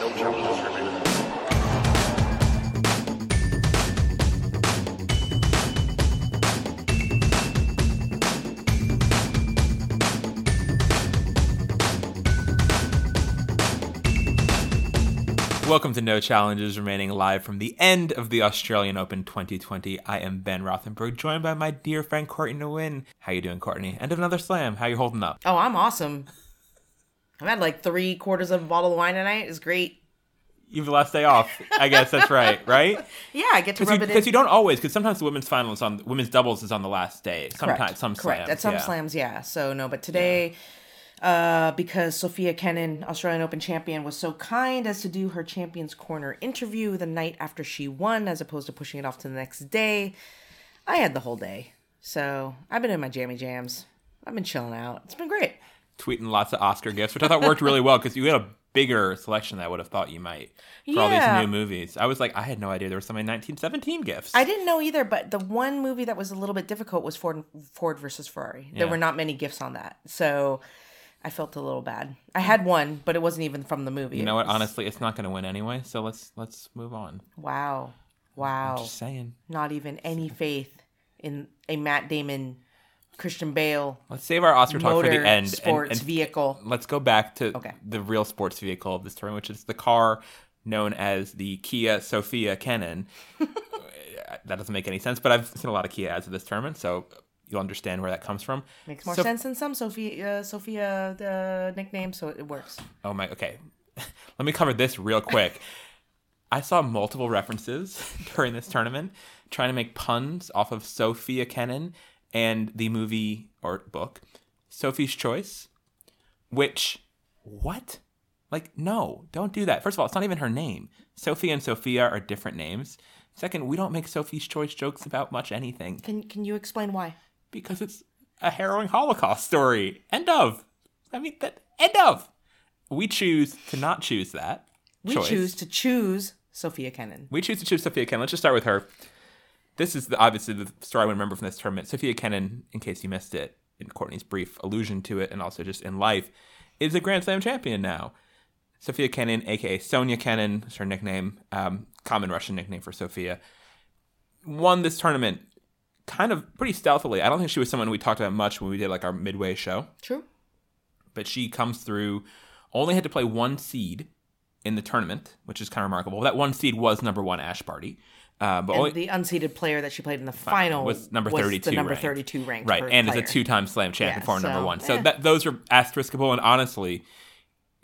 No. Welcome to No Challenges Remaining live from the end of the Australian Open 2020. I am Ben Rothenberg, joined by my dear friend Courtney Nguyen. How you doing, Courtney? End of another slam. How you holding up? Oh, I'm awesome. I've had like three quarters of a bottle of wine tonight. It's great. You've the last day off. I guess that's right, right? Yeah, I get to Because rub you, it in. 'cause you don't always, because sometimes the women's final is on, women's doubles is on the last day. Sometimes, Correct. some Correct. slams. At some yeah. slams, yeah. So no, but today, uh, because Sofia Kenin, Australian Open champion, was so kind as to do her Champions Corner interview the night after she won, as opposed to pushing it off to the next day, I had the whole day. So I've been in my jammy jams. I've been chilling out. It's been great. Tweeting lots of Oscar gifts, which I thought worked really well because you had a bigger selection than I would have thought you might for all these new movies. I was like, I had no idea there were so many 1917 gifts. I didn't know either, but the one movie that was a little bit difficult was Ford Ford versus Ferrari. There Yeah. were not many gifts on that, so I felt a little bad. I had one, but it wasn't even from the movie. you know what? Honestly, it's not going to win anyway. So let's let's move on. Wow, wow, Just saying. not even any faith in a Matt Damon, Christian Bale Let's save our Oscar talk for the end. and- sports and vehicle. let's go back to Okay. the real sports vehicle of this tournament, which is the car known as the Kia Sophia Canon. that doesn't make any sense, but I've seen a lot of Kia ads of this tournament, so you'll understand where that comes from. Makes more So- sense than some Sophia uh, Sophia the nickname, so it works. Oh my, okay. Let me cover this real quick. I saw multiple references during this tournament trying to make puns off of Sophia Kenin and the movie or book Sophie's Choice, which, what? Like, no, don't do that. First of all, it's not even her name. Sophie and Sophia are different names. Second, we don't make Sophie's Choice jokes about much anything Can Can you explain why? because it's a harrowing Holocaust story. End of. I mean, that end of. We choose to not choose that. We choice. choose to choose Sophia Kenin. We choose to choose Sophia Kenin. Let's just start with her. This is the, obviously the story I would remember from this tournament. Sophia Kenin, in case you missed it, in Courtney's brief allusion to it, and also just in life, is a Grand Slam champion now. Sophia Kenin, aka Sonia Kenin, is her nickname, um, common Russian nickname for Sophia, won this tournament kind of pretty stealthily. I don't think she was someone we talked about much when we did like our midway show True. but she comes through only had to play one seed in the tournament which is kind of remarkable that one seed was number one Ash Barty uh, but only, the unseeded player that she played in the final was number was 32 the number ranked. 32 ranked. right and player. is a two-time slam champion Yeah, for number one so eh. that those are asteriskable and honestly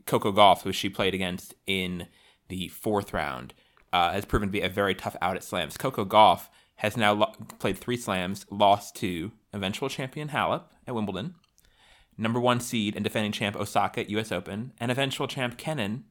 Coco Gauff who she played against in the fourth round uh, has proven to be a very tough out at slams Coco Gauff has now lo- played three slams lost to eventual champion halep at wimbledon number one seed and defending champ Osaka at U.S. Open, and eventual champ Kenin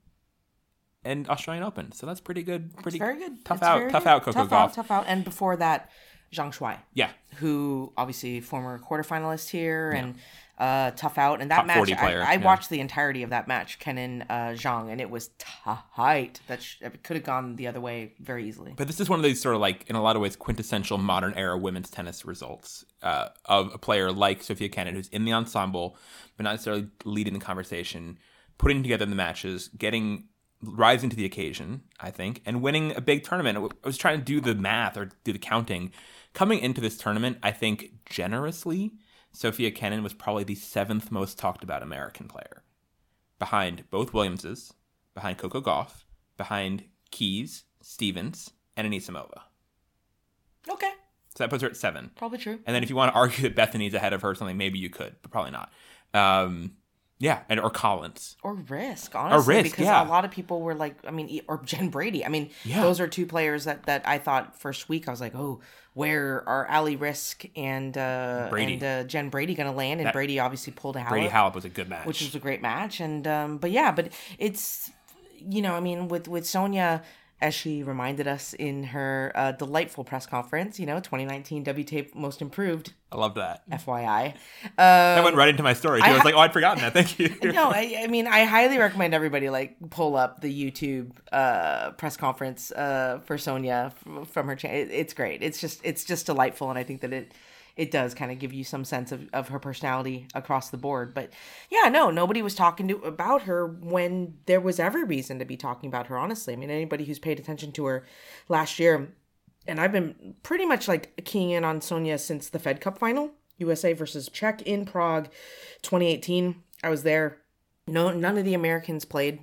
and Australian Open. So that's pretty good. Pretty Very good. Tough It's out. Tough good. out. Coco tough Gauff. Out, tough out. And before that, Zhang Shuai, Yeah. who obviously former quarterfinalist here and uh, tough out. And that Top match, 40 player, I, I yeah. watched the entirety of that match, Kenin uh, Zhang, and it was tight. That sh- could have gone the other way very easily. But this is one of these sort of like, in a lot of ways, quintessential modern era women's tennis results uh, of a player like Sophia Kenin, who's in the ensemble, but not necessarily leading the conversation, putting together the matches, getting rising to the occasion, I think, and winning a big tournament. I was trying to do the math or do the counting. Coming into this tournament, I think generously, Sophia Kenin was probably the seventh most talked about American player, behind both Williamses, behind Coco Gauff, behind Keys, Stevens, and Anisimova. Okay. So that puts her at seven. Probably true. And then if you want to argue that Bethany's ahead of her or something, maybe you could, but probably not. Um, yeah, and or Collins. Or Riske, honestly, Riske, because yeah. a lot of people were like, I mean, or Jen Brady. I mean, Yeah. those are two players that that I thought first week I was like, oh, where are Ali Riske and uh, Brady. and uh, Jen Brady going to land? And That- Brady obviously pulled a Brady Halep was a good match. which was a great match. And um, but yeah, but it's you know, I mean, with with Sonia. As she reminded us in her uh, delightful press conference, you know, 2019 WTA Most Improved, I love that. FYI. that went right into my story. Too. I, I was like, oh, I'd forgotten that. Thank you. no, I, I mean, I highly recommend everybody like pull up the YouTube uh, press conference uh, for Sonia from her channel. It, it's great. It's just it's just delightful, and I think that it it does kind of give you some sense of, of her personality across the board. But yeah, no, nobody was talking to about her when there was every reason to be talking about her. Honestly, I mean, anybody who's paid attention to her last year, and I've been pretty much like keying in on Sonia since the Fed Cup final, USA versus Czech in Prague, 2018. I was there. No, none of the Americans played.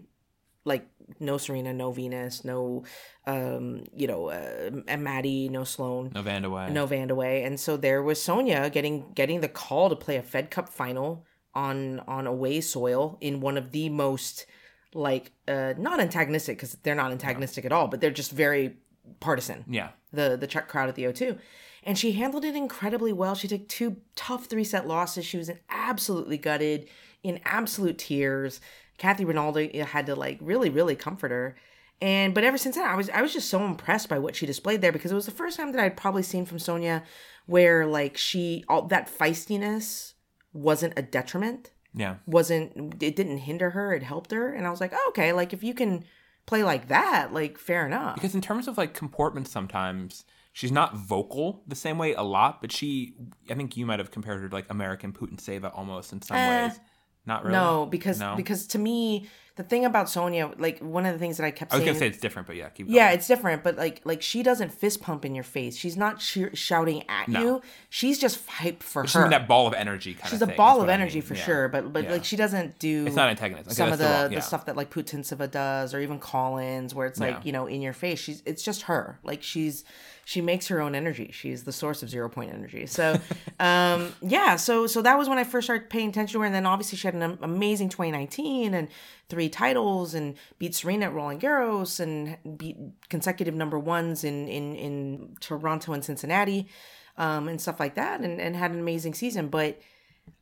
Like no Serena, no Venus, no, um, you know, uh, Maddie, no Sloane, No Vandeweghe. no Vandeweghe, and so there was Sonia getting getting the call to play a Fed Cup final on on away soil in one of the most like uh not antagonistic because they're not antagonistic at all, but they're just very partisan Yeah. the the Czech crowd at the O2. And she handled it incredibly well. She took two tough three set losses. She was absolutely gutted, in absolute tears. Kathy Rinaldi had to like really, really comfort her. And but ever since then, I was I was just so impressed by what she displayed there because it was the first time that I'd probably seen from Sonia where like she all that feistiness wasn't a detriment Yeah. wasn't it didn't hinder her it helped her and i was like oh, okay like if you can play like that like fair enough Because in terms of like comportment, sometimes she's not vocal the same way a lot, but she, I think you might have compared her to like American Putintseva almost in some Eh, ways. Not really. no because No? because to me the thing about sonia like one of the things that i kept I was saying gonna say it's different, but yeah, keep going. yeah it's different but like like she doesn't fist pump in your face she's not cheer- shouting at No. you she's just hype for She's her She's that ball of energy kind she's of a thing, ball of what I energy mean. for Yeah. sure but but Yeah. like she doesn't do It's not antagonist. Okay, some of the the, wrong- the stuff that like Putintseva does or even Collins where it's like Yeah. you know in your face she's it's just her like she's she makes her own energy she's the source of zero point energy so um yeah so so that was when I first started paying attention to her and then obviously she had an amazing 2019 and three titles and beat Serena at Roland Garros and beat consecutive number ones in in in Toronto and Cincinnati um and stuff like that and and had an amazing season but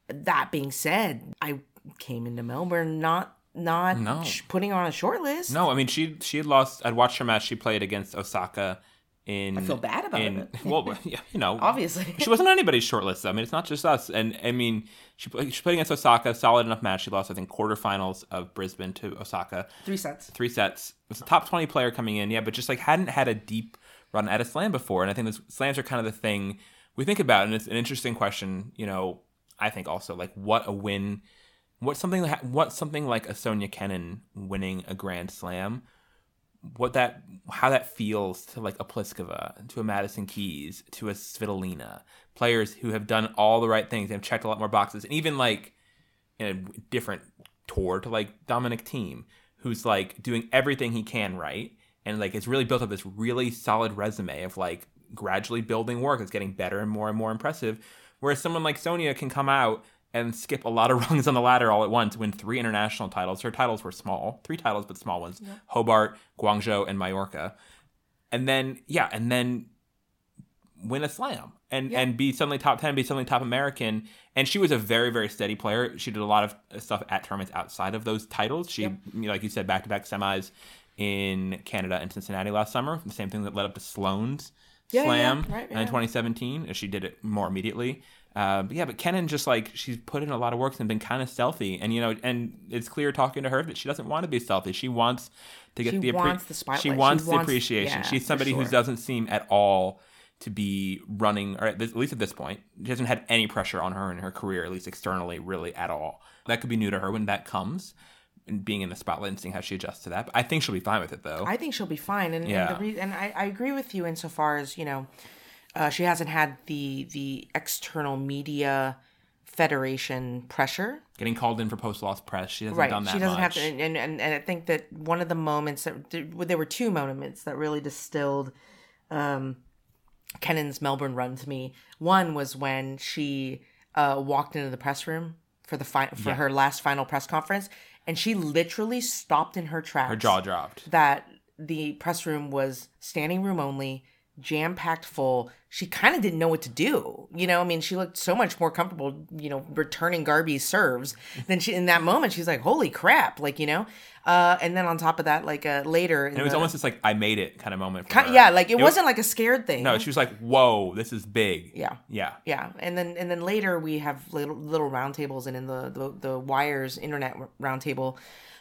that being said, I came into Melbourne not not No. putting her on a short list. No, I mean she she had lost. I'd watched her match. She played against Osaka in. I feel bad about in, it. Well, yeah, you know, Obviously. she wasn't on anybody's short list. I mean, it's not just us. And I mean, she she played against Osaka, solid enough match. She lost, I think, quarterfinals of Brisbane to Osaka. Three sets. three sets. Was a top twenty player coming in, yeah, but just like hadn't had a deep run at a slam before. And I think the slams are kind of the thing we think about, and it's an interesting question. You know, I think also like what a win, what something what something like a Sonia Kenin winning a Grand Slam, what that how that feels to like a Pliskova, to a Madison Keys, to a Svitolina, players who have done all the right things, they've checked a lot more boxes, and even like in a different tour to like Dominic Thiem, who's like doing everything he can right, and like it's really built up this really solid resume of like gradually building work that's getting better and more and more impressive. Whereas someone like Sonia can come out and skip a lot of rungs on the ladder all at once, win three international titles. Her titles were small, three titles but small ones: Hobart, Guangzhou, and Mallorca. And then yeah, and then win a slam and and be suddenly top 10 be suddenly top american. And she was a very very steady player. She did a lot of stuff at tournaments outside of those titles. She know, like you said back-to-back semis in canada and cincinnati last summer. The same thing that led up to sloane's Yeah, yeah, slam right, in 2017 and she did it more immediately uh, but yeah but Kenin just like she's put in a lot of work and been kind of stealthy and you know and it's clear talking to her that she doesn't want to be stealthy she wants to get She the appre- wants the spotlight. she She wants the wants- appreciation yeah, she's somebody who doesn't seem at all to be running, or at, this, at least at this point, she hasn't had any pressure on her in her career, at least externally, really at all. That could be new to her when that comes, and being in the spotlight and seeing how she adjusts to that. But I think she'll be fine with it, though. I think she'll be fine, and, Yeah. and the re- and I, I agree with you insofar as you know, uh, she hasn't had the the external media federation pressure Getting called in for post loss press, she hasn't right done that she doesn't have to and, and and i think that one of the moments that there were two moments that really distilled um Kenin's melbourne run to me one was when she uh walked into the press room for the fi- for Yeah. her last final press conference and she literally stopped in her tracks Her jaw dropped. that the press room was standing room only jam packed full she kind of didn't know what to do you know i mean she looked so much more comfortable you know returning garby's serves than she in that moment she's like holy crap like you know uh and then on top of that like uh later And it was the- almost just like I made it kind of moment. For ki- her. yeah like it, was- wasn't like a scared thing No, she was like, "Whoa, this is big." yeah Yeah. yeah and then and then later we have little little roundtables and in the the, the wires internet roundtable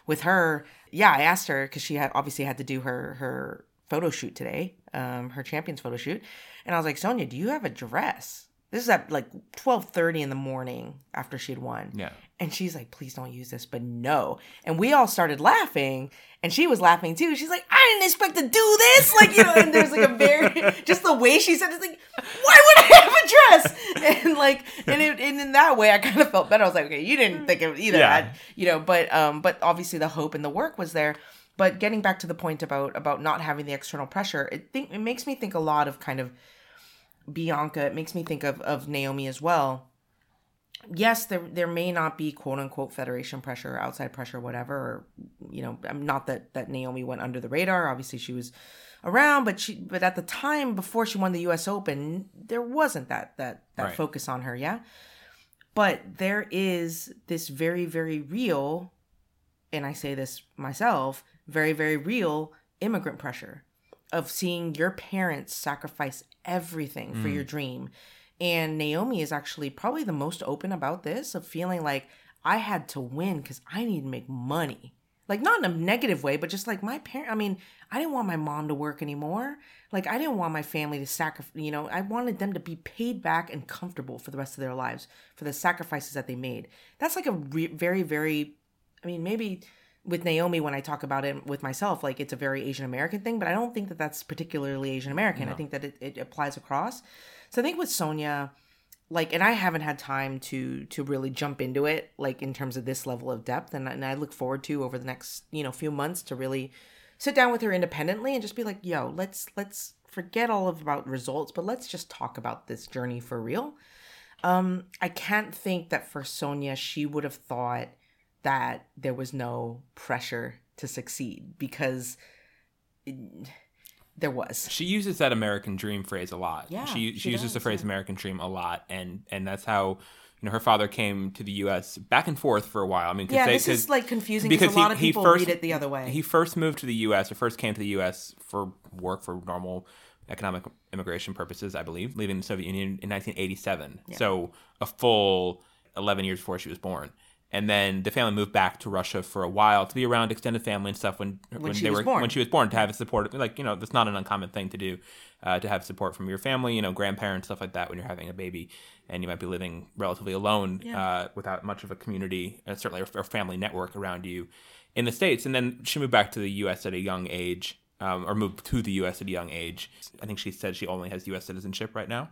with her yeah i asked her because she had obviously had to do her her photo shoot today um her champions photo shoot and i was like sonia do you have a dress This is at like twelve thirty in the morning after she'd won. Yeah. And she's like, please don't use this, but no. And we all started laughing, and she was laughing too. She's like, I didn't expect to do this. Like, you know, and there's like a very, just the way she said it's like, why would I have a dress? And like, and, it, and in that way, I kind of felt better. I was like, okay, you didn't think of either. Yeah. I- you know, but, um, but obviously the hope and the work was there. But getting back to the point about, about not having the external pressure, it think, it makes me think a lot of kind of Bianca. It makes me think of, of Naomi as well yes, there there may not be quote unquote federation pressure, outside pressure, whatever. Or, you know, I'm not that that Naomi went under the radar. Obviously, she was around, but she but at the time before she won the U.S. Open, there wasn't that that that Right. focus on her. Yeah, but there is this very very real, and I say this myself, very very real immigrant pressure of seeing your parents sacrifice everything for your mm. dream. And Naomi is actually probably the most open about this of feeling like I had to win because I need to make money. Like, not in a negative way, but just like my parent. I mean, I didn't want my mom to work anymore. Like, I didn't want my family to sacrifice, you know, I wanted them to be paid back and comfortable for the rest of their lives for the sacrifices that they made. That's like a re- very, very, I mean, maybe with Naomi when I talk about it with myself, like it's a very Asian American thing, but I don't think that that's particularly Asian American. I think that it, it applies across. So I think with Sonia, like, and I haven't had time to to really jump into it, like in terms of this level of depth, and, and I look forward to over the next you know few months to really sit down with her independently and just be like, yo, let's let's forget all of about results, but let's just talk about this journey for real. Um, I can't think that for Sonia, she would have thought that there was no pressure to succeed because it- there was. She uses that American dream phrase a lot. Yeah, she she, she uses the phrase yeah. American dream a lot, and and that's how you know her father came to the U.S. back and forth for a while. I mean, Yeah, they- this is like confusing because a lot of people read it the other way. He first moved to the U.S. or first came to the U.S. for work for normal economic immigration purposes, I believe, leaving the Soviet Union in 1987. So a full 11 years before she was born. And then the family moved back to Russia for a while to be around extended family and stuff when when, she they was were born. when she was born to have support. Like you know, that's not an uncommon thing to do, uh, to have support from your family, you know, grandparents, stuff like that when you're having a baby, and you might be living relatively alone uh, without much of a community, uh, certainly a, family network around you in the states. And then she moved back to the U.S. at a young age, um, or moved to the U.S. at a young age. I think she said she only has U.S. citizenship right now.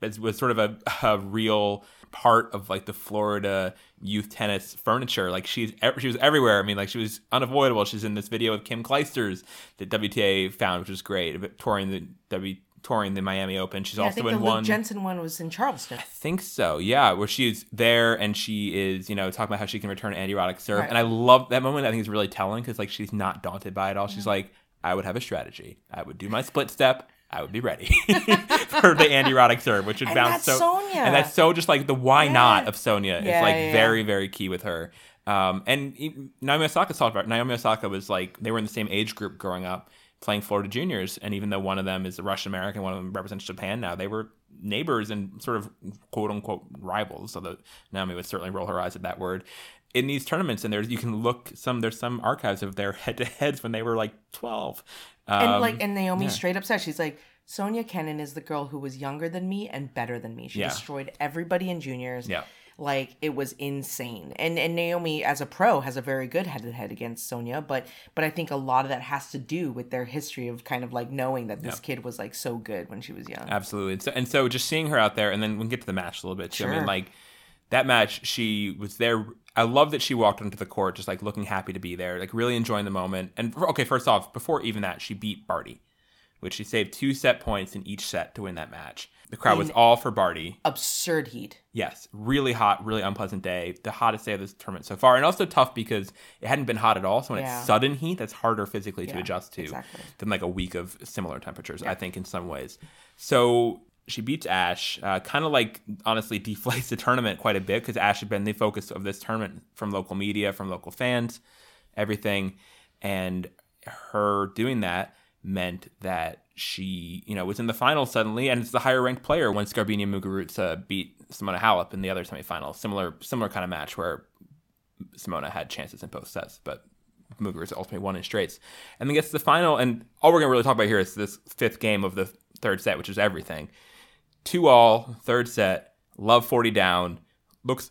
It was sort of a, a real part of like the Florida youth tennis furniture. Like she's she was everywhere. I mean, like she was unavoidable. She's in this video of Kim Clijsters that WTA found, which was great. Touring the W touring the Miami Open. She's Yeah, I also think the in Luke one. Jensen one was in Charleston. I think so, yeah, where she's there and she is, you know, talking about how she can return an Andy Roddick serve. Right. And I love that moment. I think is really telling because, like, she's not daunted by it all. She's like, I would have a strategy. I would do my split step. I would be ready for the Andy Roddick serve, which would And bounce so. Sonya. And that's so just like the why not of Sonia Yeah, is like yeah, yeah. very, very key with her. Um, and Naomi Osaka talked about Naomi Osaka was like they were in the same age group growing up playing Florida juniors, and even though one of them is a Russian American, one of them represents Japan now, they were neighbors and sort of quote unquote rivals. So that Naomi would certainly roll her eyes at that word. In these tournaments, and there's you can look some there's some archives of their head to heads when they were like twelve. And Um, like and Naomi straight up says she's like Sonia Kenin is the girl who was younger than me and better than me. She Yeah. destroyed everybody in juniors. Yeah. Like it was insane. And and Naomi as a pro has a very good head to head against Sonia, but but I think a lot of that has to do with their history of kind of like knowing that this kid was like so good when she was young. Absolutely. And so, and so just seeing her out there, and then we can get to the match a little bit too. I mean, Sure. like that match, she was there. I love that she walked onto the court just like looking happy to be there, like really enjoying the moment. And okay, first off, before even that, she beat Barty, which she saved two set points in each set to win that match. The crowd was all for Barty. Absurd heat. Yes, really hot, really unpleasant day. The hottest day of this tournament so far, and also tough because it hadn't been hot at all. So when Yeah. it's sudden heat, that's harder physically to adjust to exactly. than like a week of similar temperatures. I think in some ways. So she beats Ash, uh, kind of like honestly deflates the tournament quite a bit because Ash had been the focus of this tournament from local media, from local fans, everything, and her doing that meant that she, you know, was in the final suddenly, and it's the higher ranked player when Garbina Muguruza beat Simona Halep in the other semifinal. Similar, similar kind of match where Simona had chances in both sets, but Muguruza ultimately won in straights. And then gets to the final, and all we're gonna really talk about here is this fifth game of the third set, which is everything. Two all, third set. Love forty down. Looks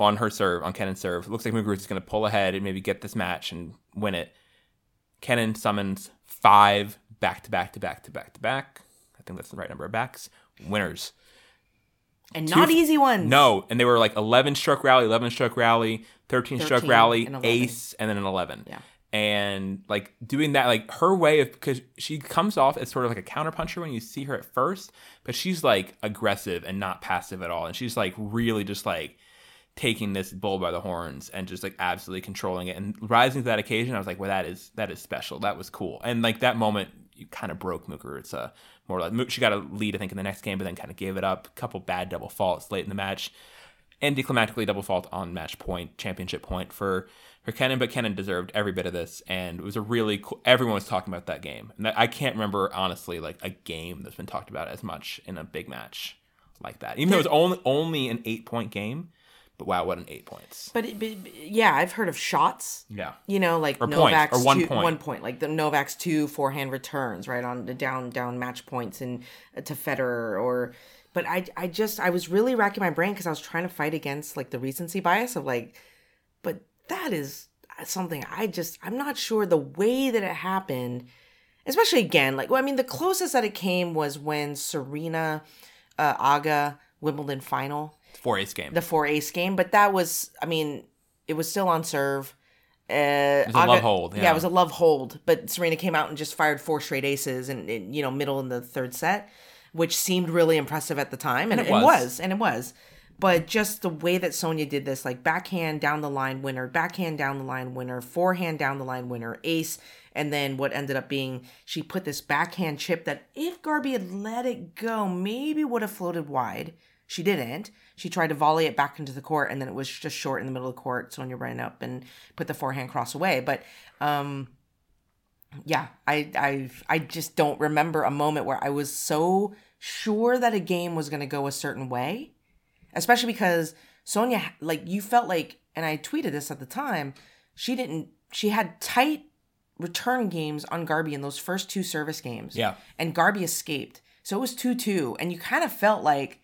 on her serve on Kenin's serve. Looks like Muguruza's going to pull ahead and maybe get this match and win it. Kennon summons five back to back to back to back to back. I think that's the right number of backs. Winners. and not easy ones. No, and they were like 11 stroke rally, 11 stroke rally, 13 stroke rally, and ace, and then an 11. Yeah. And like doing that, like her way of, because she comes off as sort of like a counterpuncher when you see her at first, but she's like aggressive and not passive at all. And she's like really just like taking this bull by the horns and just like absolutely controlling it and rising to that occasion. I was like, well, that is, that is special. That was cool. And like that moment, you kind of broke Muguruza more like she got a lead, I think, in the next game, but then kind of gave it up. A couple bad double faults late in the match. and Anticlimactically double fault on match point, championship point for for Kenin, but Kenin deserved every bit of this, and it was a really cool. Everyone was talking about that game, and I can't remember honestly like a game that's been talked about as much in a big match like that. Even though it was only only an eight point game, but wow, what an eight points! But, it- but- yeah, I've heard of shots. Yeah, You know, like Or points, Novak's or one two, point. one point, like the Novak's two forehand returns, right on the down down match points and uh, to Federer or. But I I just I was really racking my brain because I was trying to fight against like the recency bias of like, but that is something I just I'm not sure the way that it happened, especially again like well I mean the closest that it came was when Serena, uh, Aga Wimbledon final four ace game. the four ace game, but that was I mean it was still on serve. Uh, was a love hold, Yeah. yeah. it was a love hold. But Serena came out and just fired four straight aces, and, you know, middle in the third set, which seemed really impressive at the time, and, And it, it was. was. and it was. But just the way that Sonia did this, like backhand down the line winner, backhand down the line winner, forehand down the line winner, ace, and then what ended up being she put this backhand chip that if Garby had let it go, maybe would have floated wide. She didn't. She tried to volley it back into the court, and then it was just short in the middle of the court. Sonia ran up and put the forehand cross away. But um, yeah, I I I just don't remember a moment where I was so sure that a game was going to go a certain way, especially because Sonia like you felt like, and I tweeted this at the time. She didn't. She had tight return games on Garby in those first two service games. Yeah. and Garby escaped, so it was two two, and you kind of felt like.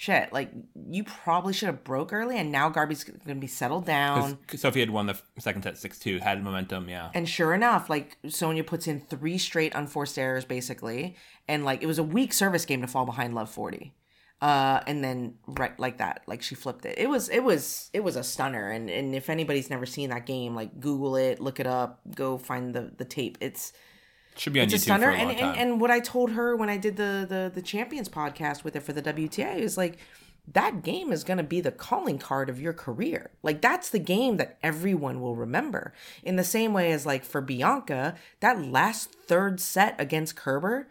Shit, like you probably should have broke early, and now Garby's gonna be settled down. Sophie had won the second set six two, had momentum. Yeah, And sure enough, like Sonia puts in three straight unforced errors basically. And like it was a weak service game to fall behind Love 40. Uh and then right like that, like she flipped it. It was it was it was a stunner. And and if anybody's never seen that game, like Google it, look it up, go find the the tape. It's should be on it's a stunner. And, and and what I told her when I did the the the champions podcast with her for the WTA is like that game is going to be the calling card of your career. Like that's the game that everyone will remember. In the same way as like for Bianca, that last third set against Kerber,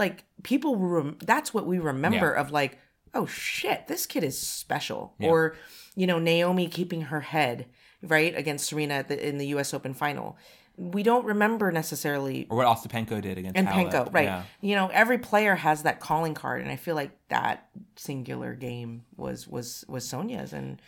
like people rem- that's what we remember of like oh shit, this kid is special. Or you know Naomi keeping her head, right, against Serena at the, in the US Open final. We don't remember necessarily or what Ostapenko did against and Halep. Penko, right? Yeah. You know, every player has that calling card, and I feel like that singular game was was was Sonia's, and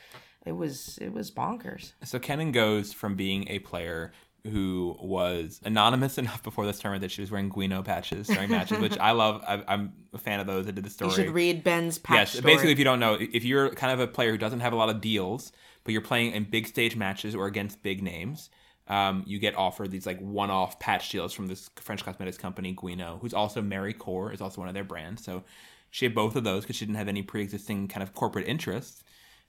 it was it was bonkers. So Kenin goes from being a player who was anonymous enough before this tournament that she was wearing Guinot patches during matches, which I love. I, I'm a fan of those. I did the story. You should read Ben's patch yes, story. basically, if you don't know, if you're kind of a player who doesn't have a lot of deals, but you're playing in big stage matches or against big names, um, you get offered these like one-off patch deals from this French cosmetics company, Guinot, who's also Mary Cohr, is also one of their brands. So she had both of those because she didn't have any pre-existing kind of corporate interests.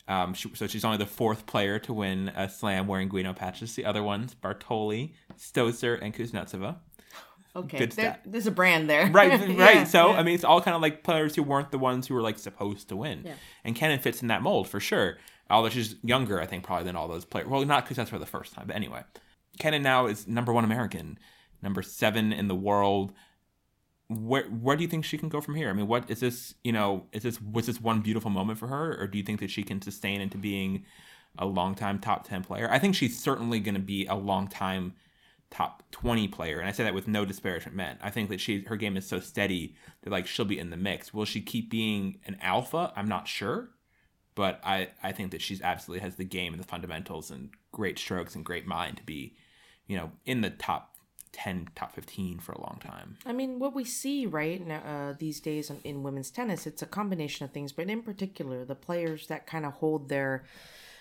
Um, she, so she's only the fourth player to win a slam wearing Guinot patches. The other ones, Bartoli, Stosur, and Kuznetsova. okay, good there- there's a brand there, Right, right. Yeah, so yeah. I mean, it's all kind of like players who weren't the ones who were like supposed to win. Yeah. And Kenin fits in that mold for sure. Although she's younger, I think probably than all those players. Well, not because that's for the first time, but anyway, Kenin now is number one American, number seven in the world. Where where do you think she can go from here? I mean, what is this? You know, is this was this one beautiful moment for her, or do you think that she can sustain into being a long time top ten player? I think she's certainly going to be a long time top 20 player and i say that with no disparagement meant i think that she her game is so steady that like she'll be in the mix will she keep being an alpha i'm not sure but i i think that she's absolutely has the game and the fundamentals and great strokes and great mind to be you know in the top 10, top 15 for a long time. I mean, what we see right now, uh, these days in, in women's tennis, it's a combination of things, but in particular, the players that kind of hold their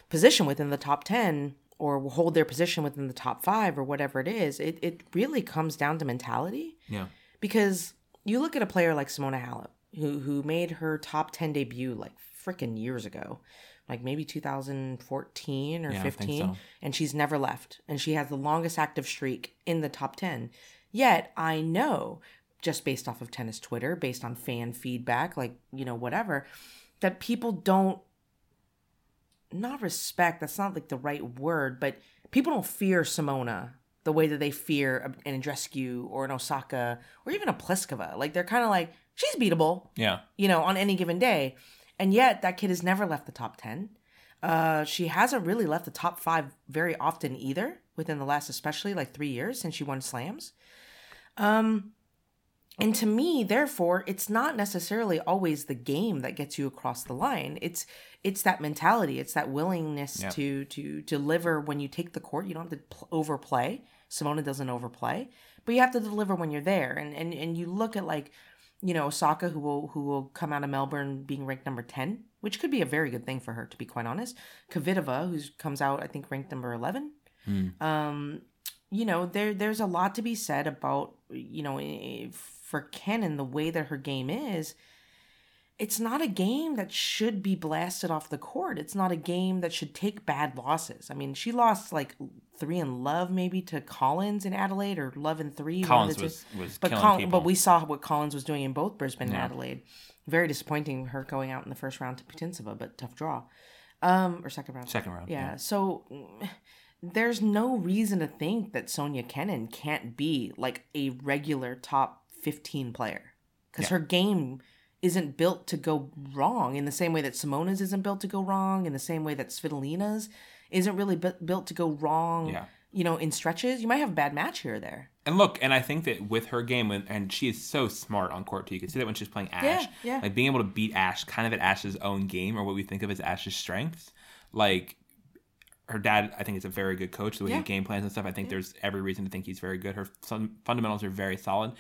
position within the top 10 or hold their position within the top five or whatever it is, it, it really comes down to mentality. Yeah. Because you look at a player like Simona Halep, who, who made her top 10 debut like freaking years ago, like maybe 2014 or Yeah, I think 15, so. and she's never left. And she has the longest active streak in the top 10. Yet I know, just based off of tennis Twitter, based on fan feedback, like, you know, whatever, that people don't not respect that's not like the right word but people don't fear simona the way that they fear an Andreescu or an osaka or even a pliskova like they're kind of like she's beatable Yeah. you know on any given day and yet that kid has never left the top 10 uh, she hasn't really left the top five very often either within the last especially like three years since she won slams. Um and to me therefore it's not necessarily always the game that gets you across the line. It's it's that mentality. It's that willingness Yeah. to to deliver when you take the court. You don't have to pl- overplay. Simona doesn't overplay. But you have to deliver when you're there. And and, and you look at like you know osaka who will who will come out of melbourne being ranked number 10 which could be a very good thing for her to be quite honest. Kvitova who comes out i think ranked number 11 um you know there there's a lot to be said about you know eh, for and the way that her game is it's not a game that should be blasted off the court it's not a game that should take bad losses i mean she lost like 3 in love maybe to Collins in Adelaide or love in 3 Collins was, was but killing Col- people. but we saw what Collins was doing in both Brisbane and Adelaide very disappointing her going out in the first round to Putintseva but tough draw um or second round Second round. yeah. So mm, there's no reason to think that Sonia Kenin can't be like a regular top 15 player because Yeah. her game isn't built to go wrong in the same way that Simona's isn't built to go wrong, in the same way that Svitolina's isn't really bu- built to go wrong. Yeah. You know, in stretches, you might have a bad match here or there. And look, and I think that with her game, when, and she is so smart on court too. You can see that when she's playing Ash, yeah. yeah. like being able to beat Ash, kind of at Ash's own game, or what we think of as Ash's strengths. Like her dad, I think is a very good coach. The way Yeah. he game plans and stuff, I think there's every reason to think he's very good. Her fun- fundamentals are very solid.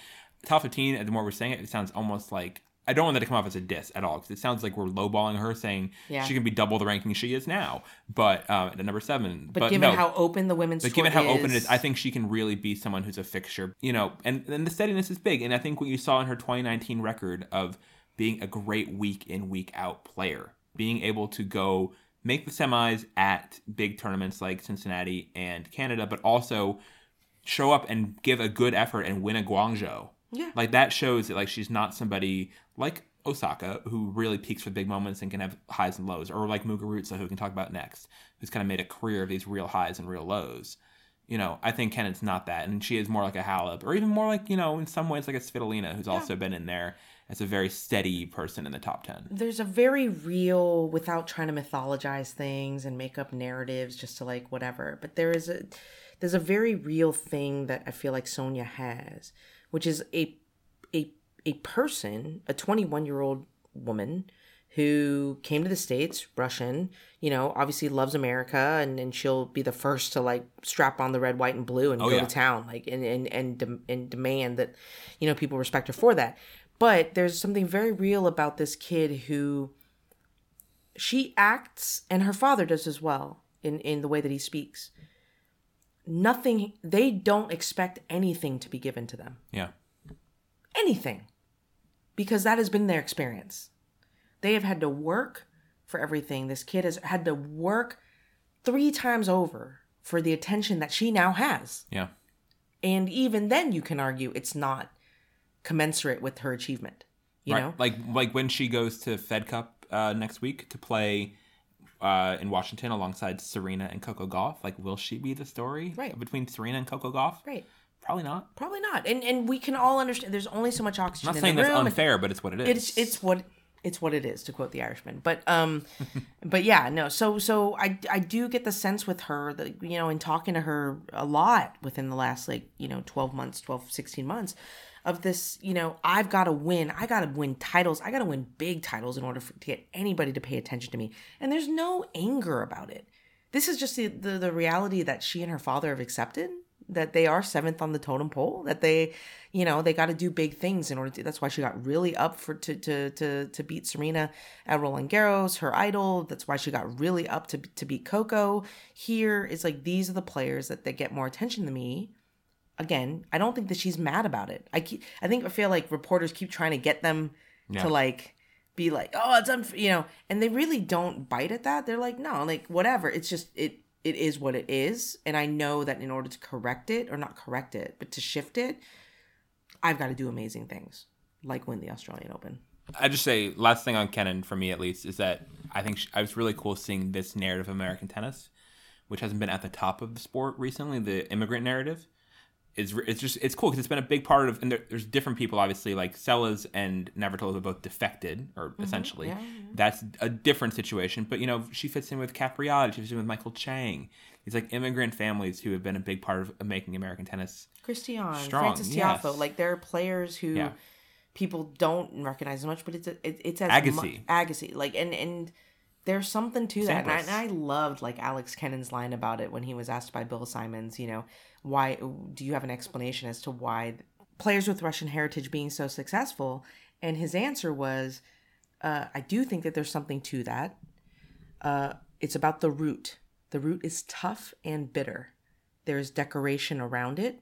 Top 15, and the more we're saying it, it sounds almost like I don't want that to come off as a diss at all because it sounds like we're lowballing her, saying Yeah. she can be double the ranking she is now. But uh, at number seven, But, given no, how open the women's but given how is, open it is, I think she can really be someone who's a fixture. You know, and, and the steadiness is big. And I think what you saw in her 2019 record of being a great week in, week out player, being able to go make the semis at big tournaments like Cincinnati and Canada, but also show up and give a good effort and win a Guangzhou. Yeah. Like that shows that like she's not somebody like Osaka who really peaks for big moments and can have highs and lows, or like Muguruza who we can talk about next, who's kind of made a career of these real highs and real lows. You know, I think Kenin's not that, and she is more like a Halep, or even more like you know, in some ways like a Svitolina, who's also been in there as a very steady person in the top ten. there's a very real without trying to mythologize things and make up narratives just to like whatever but there is a there's a very real thing that i feel like sonia has which is a a a person a 21 year old woman who came to the states russian you know obviously loves america and, and she'll be the first to like strap on the red white and blue and oh, go yeah. to town like and and and, dem- and demand that you know people respect her for that. But there's something very real about this kid who she acts and her father does as well in in the way that he speaks. Nothing they don't expect anything to be given to them. Yeah, anything because that has been their experience they have had to work for everything this kid has had to work three times over for the attention that she now has yeah, and even then you can argue it's not commensurate with her achievement you right. know Like like when she goes to Fed Cup uh, next week to play. Uh, in Washington, alongside Serena and Coco Gauff, like, will she be the story Right. between Serena and Coco Gauff? right Probably not. Probably not. And and we can all understand there's only so much oxygen I'm not in saying the that's room. unfair, but it's what it is. It's it's what it's what it is to quote the Irishman. But um but yeah, no. So so I I do get the sense with her that you know in talking to her a lot within the last like, you know, 12 months, 12 16 months of this, you know, I've got to win. I got to win titles. I got to win big titles in order for, to get anybody to pay attention to me. And there's no anger about it. This is just the, the the reality that she and her father have accepted that they are seventh on the totem pole, that they, you know, they got to do big things in order to. That's why she got really up for to to to to beat Serena at Roland Garros, her idol. That's why she got really up to to beat Coco. Here, it's like these are the players that they get more attention than me. Again, I don't think that she's mad about it. I keep, I think I feel like reporters keep trying to get them Yeah. to like be like, oh, it's unfair, you know, and they really don't bite at that. They're like, no, like whatever. It's just it it is what it is, and I know that in order to correct it or not correct it, but to shift it, I've got to do amazing things like win the Australian Open. I just say last thing on Kenin for me at least is that I think I was really cool seeing this narrative of American tennis, which hasn't been at the top of the sport recently. The immigrant narrative is it's just it's cool because it's been a big part of and there, there's different people obviously like Seles and Navratilova have both defected or essentially Mm-hmm. yeah, that's a different situation. But you know she fits in with Capriati, she fits in with Michael Chang. These like immigrant families who have been a big part of, making American tennis. Christian, Strong, Francis yes. Like there are players who Yeah. people don't recognize as much, but it's a, it, it's as Agassi. mu- Agassi, like and and there's something to that, and I, and I loved like Alex Kenin's line about it when he was asked by Bill Simons, you know, why do you have an explanation as to why players with Russian heritage being so successful? And his answer was, uh, I do think that there's something to that. Uh, it's about the root. The root is tough and bitter. There's decoration around it,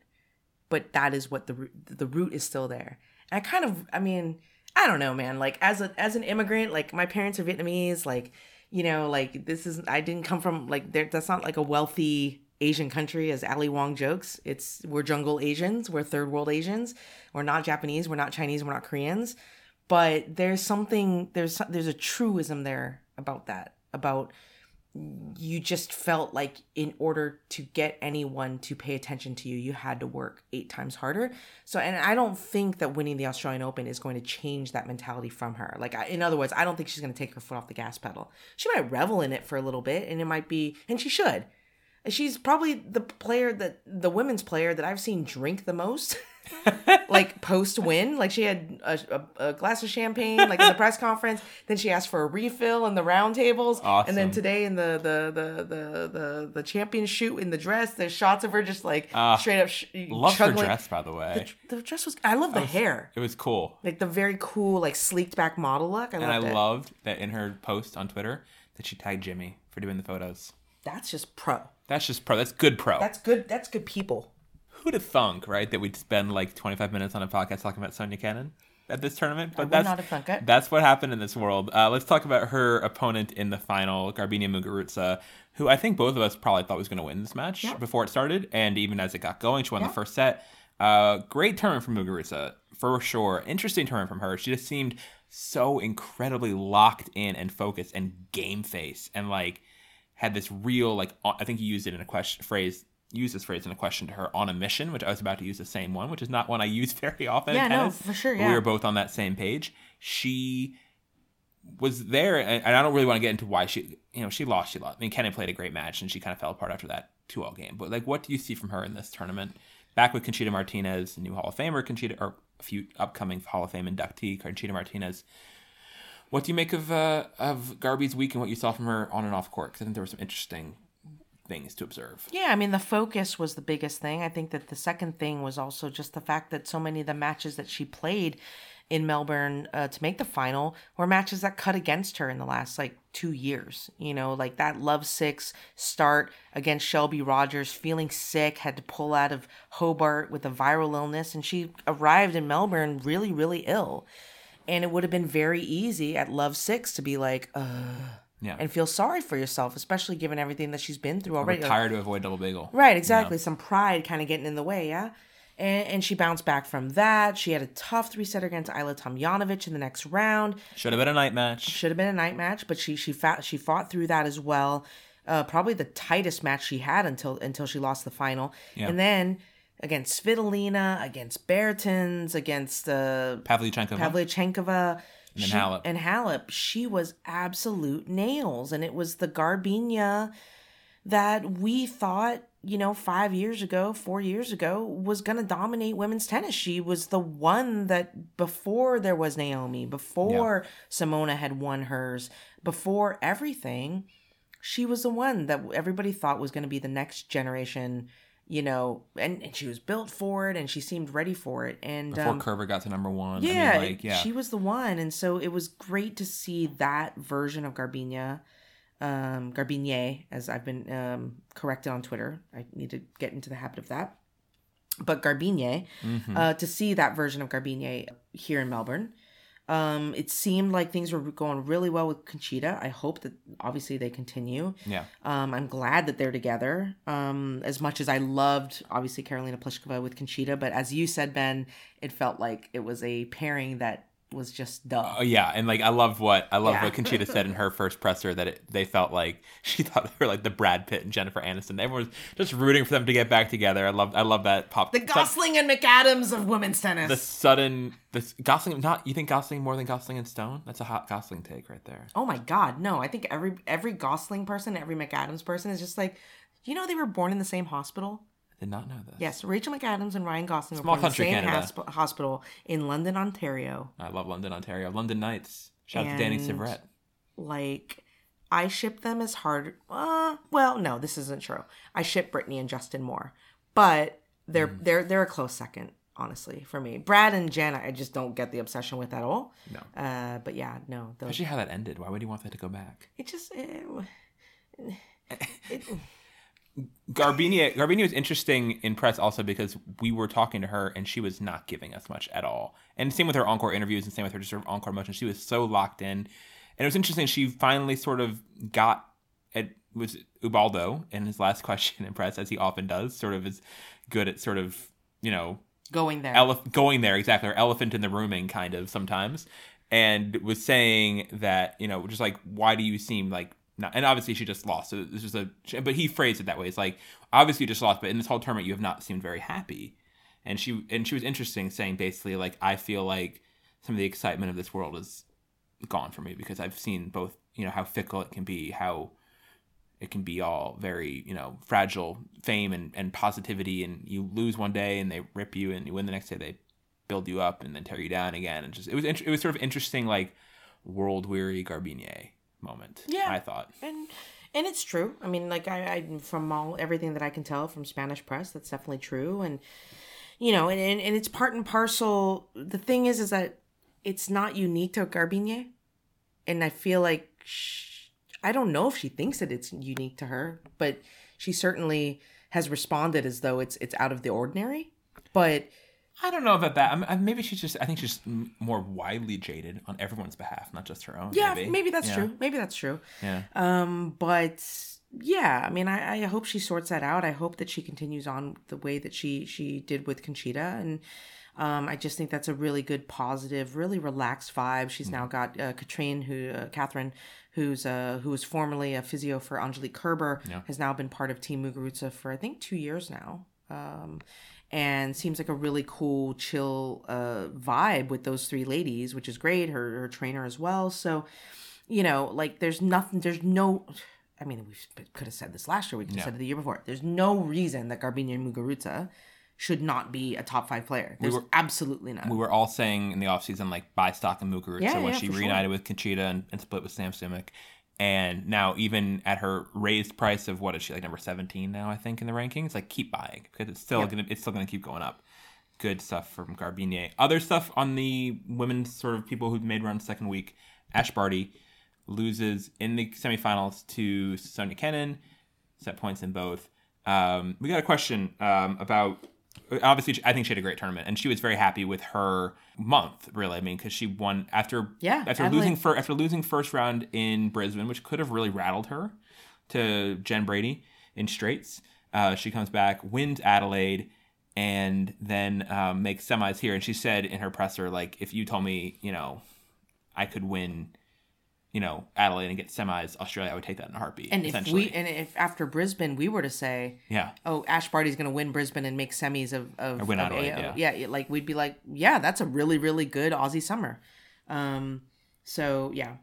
but that is what the root, the root is still there. And I kind of, I mean, I don't know, man. Like as a as an immigrant, like my parents are Vietnamese. Like you know, like this is I didn't come from like there. That's not like a wealthy Asian country, as Ali Wong jokes. It's we're jungle Asians. We're third world Asians. We're not Japanese. We're not Chinese. We're not Koreans. But there's something there's there's a truism there about that about you just felt like in order to get anyone to pay attention to you you had to work eight times harder so and i don't think that winning the australian open is going to change that mentality from her like in other words i don't think she's going to take her foot off the gas pedal she might revel in it for a little bit and it might be and she should she's probably the player that the women's player that i've seen drink the most. Like post win like she had a, a, a glass of champagne like in the press conference. Then she asked for a refill in the round tables. And then today in the the the the the, the champion shoot in the dress there's shots of her just like Ah, straight up sh- Love her dress by the way. the dress was i love the hair. It was cool. like the very cool like sleeked back model look. I And I it. loved that in her post on Twitter that she tagged Jimmy for doing the photos. that's just pro That's just pro. That's good pro. that's good that's good people Who'd have thunk, right, that we'd spend like 25 minutes on a podcast talking about Sonia Kenin at this tournament? But would that's not have thunk it. that's what happened in this world. Uh, let's talk about her opponent in the final, Garbina Muguruza, who I think both of us probably thought was going to win this match before it started, and even as it got going, she won Yeah. the first set. Uh, great tournament from Muguruza for sure. Interesting tournament from her. She just seemed so incredibly locked in and focused and game face, and like had this real like I think you used it in a question phrase. Used this phrase in a question to her on a mission, which I was about to use the same one, which is not one I use very often. Yeah, in no, for sure, but We were both on that same page. She was there, and and I don't really want to get into why she, you know, she lost. She lost. I mean, Kenny played a great match, and she kind of fell apart after that two-all game. But like, what do you see from her in this tournament? Back with Conchita Martinez, new Hall of Famer, Conchita, or a few upcoming Hall of Fame inductee, Conchita Martinez. What do you make of uh, of Garby's week and what you saw from her on and off court? 'Cause I think there were some interesting things to observe. Yeah, I mean, the focus was the biggest thing. I think that the second thing was also just the fact that so many of the matches that she played in Melbourne uh, to make the final were matches that cut against her in the last like two years. You know, like that Love Six start against Shelby Rogers, feeling sick, had to pull out of Hobart with a viral illness, and she arrived in Melbourne really, really ill. And it would have been very easy at Love Six to be like, uh, Yeah, and feel sorry for yourself, especially given everything that she's been through already. tired to avoid double bagel. Right, exactly. Some pride kind of getting in the way, yeah. And, and she bounced back from that. She had a tough three setter against Ajla Tomljanovic in the next round. Should have been a night match. Should have been a night match, but she she fought she fought through that as well. Uh, probably the tightest match she had until until she lost the final. And then against Svitolina, against Bertens, against uh, Pavlyuchenkova. Pavlyuchenkova. And she- Halep. And Halep, she was absolute nails. And it was the Garbina that we thought, you know, five years ago, four years ago, was going to dominate women's tennis. She was the one that before there was Naomi, before Simona had won hers, before everything, she was the one that everybody thought was going to be the next generation you know, and, and she was built for it and she seemed ready for it. And Before um, Kerber got to number one. yeah, I mean, like, yeah. she was the one, and so it was great to see that version of Garbina, um, Garbiñe, as I've been um, corrected on Twitter. I need to get into the habit of that. But Garbiñe, Mhm. uh, to see that version of Garbiñe here in Melbourne. Um, it seemed like things were going really well with Conchita. I hope that obviously they continue. yeah. Um, I'm glad that they're together. Um, as much as I loved, obviously, Karolina Pliskova with Conchita, but as you said, Ben, it felt like it was a pairing that was just duh. Oh yeah, and like I love what I love Yeah. what Conchita said in her first presser that it, they felt like she thought they were like the Brad Pitt and Jennifer Aniston. Everyone was just rooting for them to get back together. I love I love that pop. the Gosling and McAdams of women's tennis. the sudden this Gosling not you think Gosling more than Gosling and Stone? That's a hot Gosling take right there. oh my God, no! I think every every Gosling person, every McAdams person is just like, you know, they were born in the same hospital. Did not know this. Yes, Rachel McAdams and Ryan Gosling were Small born in the same hasp- hospital in London, Ontario. I love London, Ontario. London Knights. Shout out to Danny And- like I ship them as hard. Uh, well, no, this isn't true. I ship Brittany and Justin more, but they're Mm. they're they're a close second, honestly, for me. Brad and Jana, I just don't get the obsession with at all. No. Uh, but yeah, no, those, Especially how that ended. Why would you want that to go back? it just it, it, Garbiñe Garbiñe was interesting in press also because we were talking to her and she was not giving us much at all. And same with her encore interviews and same with her just sort of encore motion. She was so locked in. And it was interesting. She finally sort of got it was Ubaldo in his last question in press, as he often does, sort of is good at sort of, you know, going there. elef- going there exactly or elephant in the rooming kind of sometimes and was saying that you know just like why do you seem like not and obviously she just lost. So this was a but he phrased it that way. It's like obviously you just lost but in this whole tournament you have not seemed very happy. And she and she was interesting saying basically like i feel like some of the excitement of this world is gone for me because i've seen both you know how fickle it can be how it can be all very you know fragile fame and, and positivity. And you lose one day and they rip you and you win the next day they build you up and then tear you down again. And just it was it was sort of interesting like world weary Garbiñe moment Yeah. I thought and and it's true. I mean, like I, I from all everything that I can tell from Spanish press, that's definitely true. And you know, and, and, and it's part and parcel. The thing is, is that it's not unique to Garbiñe, and I feel like sh I don't know if she thinks that it's unique to her, but she certainly has responded as though it's it's out of the ordinary. But I don't know about that I mean, I- maybe she's just I think she's more widely jaded on everyone's behalf not just her own yeah, maybe, maybe, that's Yeah. true. Maybe that's true. yeah Um, but yeah, I mean, I, I hope she sorts that out. I hope that she continues on the way that she she did with Conchita, and um, I just think that's a really good, positive, really relaxed vibe. She's now got uh, Katrine, who uh, Catherine, who's uh who was formerly a physio for Angelique Kerber, Yeah. has now been part of Team Muguruza for I think two years now. Um, and seems like a really cool, chill uh, vibe with those three ladies, which is great. Her her trainer as well. So, you know, like there's nothing, there's no. I mean, we could have said this last year. We could have Yeah. said it the year before. There's no reason that Garbina Muguruza should not be a top five player. There's were- absolutely not. we were all saying in the offseason like buy stock in Muguruza Yeah, when yeah, she for sure. reunited with Conchita and, and split with Sam Sumyk. And now even at her raised price of what is she like number 17 now I think in the rankings like keep buying because it's still Yeah. gonna it's still gonna keep going up. Good stuff from Garbiñe. Other stuff on the women's sort of people who've made runs second week. Ash Barty loses in the semifinals to Sonia Kenin, set points in both. Um, we got a question um, about obviously I think she had a great tournament and she was very happy with her month really. I mean because she won after Yeah, after Adelaide. losing for after losing first round in Brisbane which could have really rattled her to Jen Brady in straights. Uh, she comes back wins Adelaide and then um, makes semis here. And she said in her presser like if you told me you know I could win you know Adelaide and get semis Australia I would take that in a heartbeat and if we and if after Brisbane we were to say, yeah oh, Ash Barty's going to win Brisbane and make semis of of, win of Adelaide, AO, yeah. yeah, like we'd be like, yeah, that's a really really good Aussie summer. Um, so yeah,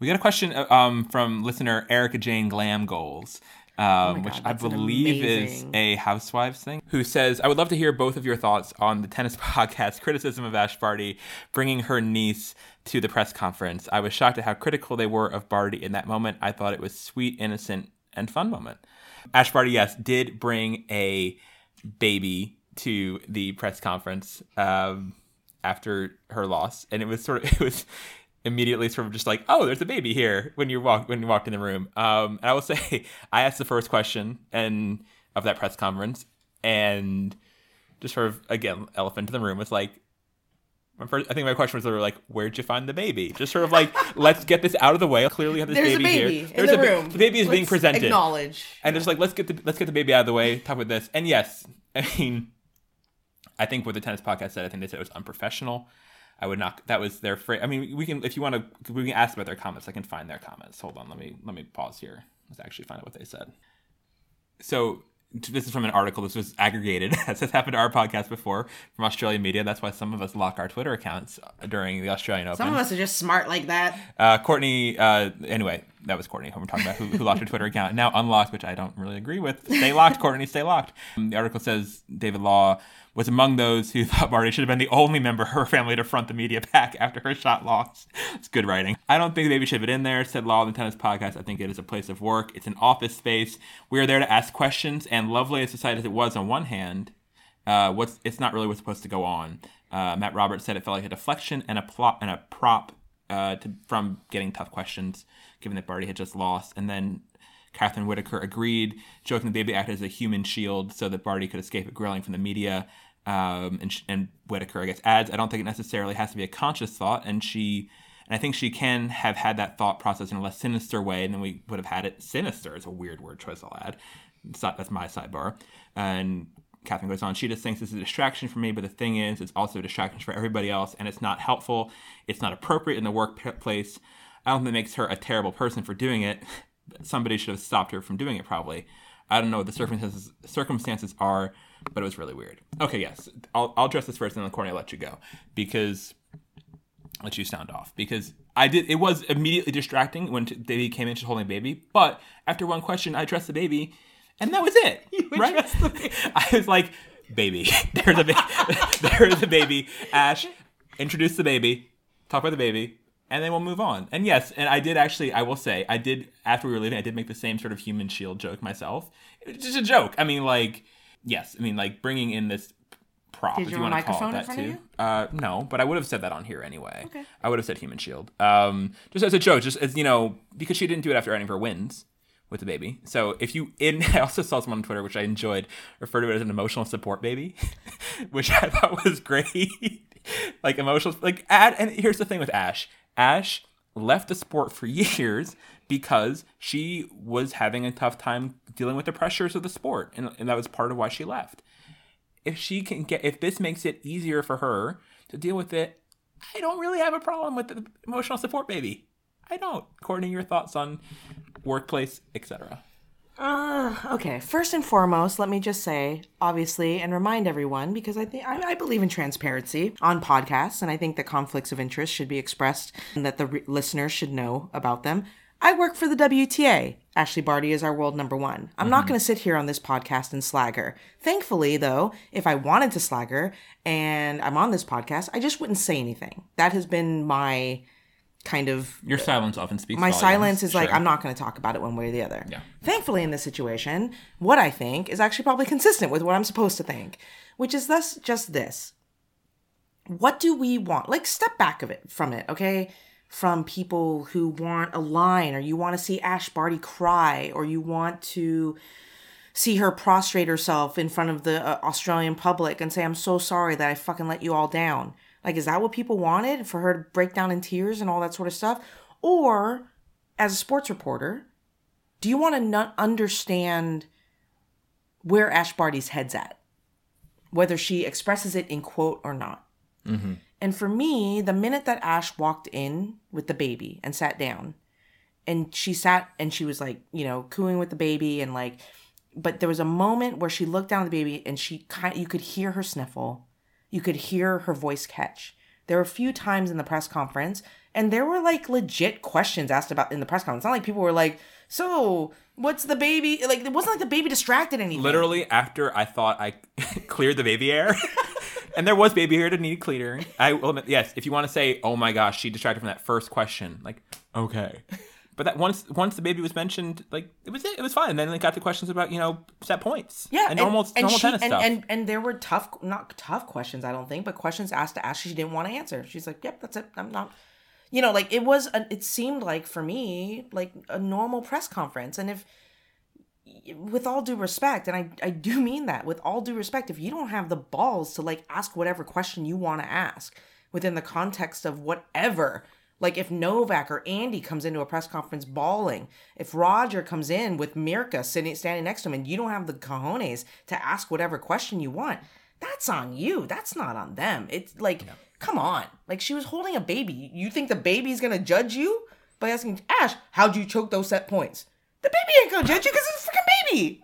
We got a question uh, um, from listener Erica Jane Glam Goals, um, which God, I believe is a housewives thing, who says, I would love to hear both of your thoughts on the tennis podcast criticism of Ash Barty bringing her niece to the press conference. I was shocked at how critical they were of Barty in that moment. I thought it was sweet, innocent, and fun moment. Ash Barty, yes, did bring a baby to the press conference um, after her loss, and it was sort of it was immediately sort of just like, oh, there's a baby here when you walk when you walked in the room. Um, and I will say, I asked the first question and of that press conference, and just sort of again, elephant in the room was like. My first, I think my question was sort of like, "Where'd you find the baby?" Just sort of like, let's get this out of the way. Clearly, have this There's baby, a baby here. in There's the a ba- room. The baby is being Let's presented, Acknowledge. and just like let's get the let's get the baby out of the way. Talk about this, and yes, I mean, I think what the tennis podcast said, I think they said it was unprofessional. I would not. That was their phrase. I mean, we can if you want to, we can ask about their comments. I can find their comments. Hold on, let me let me pause here. Let's actually find out what they said. So this is from an article. This was aggregated, as has happened to our podcast before from Australian media. That's why some of us lock our Twitter accounts during the Australian Open. Some of us are just smart like that. Uh, Courtney, uh, anyway, that was Courtney who we're talking about, who, who locked her Twitter account. Now unlocked, which I don't really agree with. Stay locked, Courtney, stay locked. Um, the article says David Law was among those who thought Barty should have been the only member of her family to front the media pack after her shot loss. It's good writing. I don't think the baby should have been in there, said Law on the tennis podcast. I think it is a place of work. It's an office space. We are there to ask questions, and lovely as society as it was on one hand, uh, what's it's not really what's supposed to go on. Uh, Matt Roberts said it felt like a deflection and a plot and a prop uh, to, from getting tough questions, given that Barty had just lost. And then Catherine Whitaker agreed, joking the baby acted as a human shield so that Barty could escape a grilling from the media. Um, and, and Whitaker, I guess, adds, I don't think it necessarily has to be a conscious thought, and she. And I think she can have had that thought process in a less sinister way, than we would have had it sinister. Is a weird word choice. I'll add. That's my sidebar. And Catherine goes on, she just thinks this is a distraction for me, but the thing is, it's also a distraction for everybody else, and it's not helpful. It's not appropriate in the workplace. I don't think it makes her a terrible person for doing it. Somebody should have stopped her from doing it, probably. I don't know what the circumstances circumstances are, but it was really weird. Okay, yes, I'll, I'll address this first, and then Courtney, I'll let you go because let you sound off because I did. It was immediately distracting when baby came in, she's holding a baby. But after one question, I addressed the baby, and that was it. right? the baby. I was like, "Baby, there's a baby, there's a baby." Ash, introduce the baby, talk about the baby, and then we'll move on. And yes, and I did actually. I will say, I did after we were leaving. I did make the same sort of human shield joke myself. It was just a joke. I mean, like, yes, I mean, like bringing in this prop. Did if you you want to call it microphone in that front of too. you? Uh, no, but I would have said that on here anyway. Okay. I would have said human shield. Um, just as a joke, just as you know, because she didn't do it after any of her wins with the baby. So if you in, I also saw someone on Twitter which I enjoyed refer to it as an emotional support baby, which I thought was great. like emotional, like add. And here's the thing with Ash. Ash left the sport for years because she was having a tough time dealing with the pressures of the sport, and, and that was part of why she left if she can get if this makes it easier for her to deal with it i don't really have a problem with the emotional support baby i don't courtney your thoughts on workplace etc Uh, okay. First and foremost, let me just say, obviously, and remind everyone because I think I, I believe in transparency on podcasts, and I think that conflicts of interest should be expressed and that the re- listeners should know about them. I work for the WTA. Ashley Barty is our world number one. I'm not going to sit here on this podcast and slag her. Thankfully, though, if I wanted to slag her and I'm on this podcast, I just wouldn't say anything. That has been my kind of your silence often speaks my volumes. silence is like I'm not going to talk about it one way or the other. Yeah. Thankfully, in this situation, what I think is actually probably consistent with what I'm supposed to think, which is thus just this: What do we want? Like, step back of it from it, okay? From people who want a line, or you want to see Ash Barty cry, or you want to see her prostrate herself in front of the uh, Australian public and say, I'm so sorry that I fucking let you all down. Like, is that what people wanted? For her to break down in tears and all that sort of stuff? Or, as a sports reporter, do you want to not understand where Ash Barty's head's at? Whether she expresses it in quote or not. Mm-hmm. And for me, the minute that Ash walked in with the baby and sat down, and she sat and she was like, you know, cooing with the baby and like, but there was a moment where she looked down at the baby and she kind you could hear her sniffle, you could hear her voice catch. There were a few times in the press conference, and there were like legit questions asked about in the press conference. It's not like people were like, "So, what's the baby?" Like it wasn't like the baby distracted anything. literally after i thought i cleared the baby air and there was baby hair that needed clearing i will admit yes if you want to say oh my gosh she distracted from that first question like okay But that once once the baby was mentioned, like it was it, it was fine. And then they got to questions about you know set points, Yeah, and normal normal she, tennis and, stuff. And and there were tough, not tough questions, I don't think, but questions asked to ask she didn't want to answer. She's like, "Yep, that's it. I'm not." You know, like it was. A, it seemed like for me like a normal press conference, and if, with all due respect, and I I do mean that with all due respect, if you don't have the balls to like ask whatever question you want to ask within the context of whatever. Like if Novak or Andy comes into a press conference bawling, if Roger comes in with Mirka sitting standing next to him and you don't have the cojones to ask whatever question you want, that's on you. That's not on them. It's like, come on. Like she was holding a baby. You think the baby's gonna judge you by asking Ash, how'd you choke those set points? The baby ain't gonna judge you because it's a freaking baby.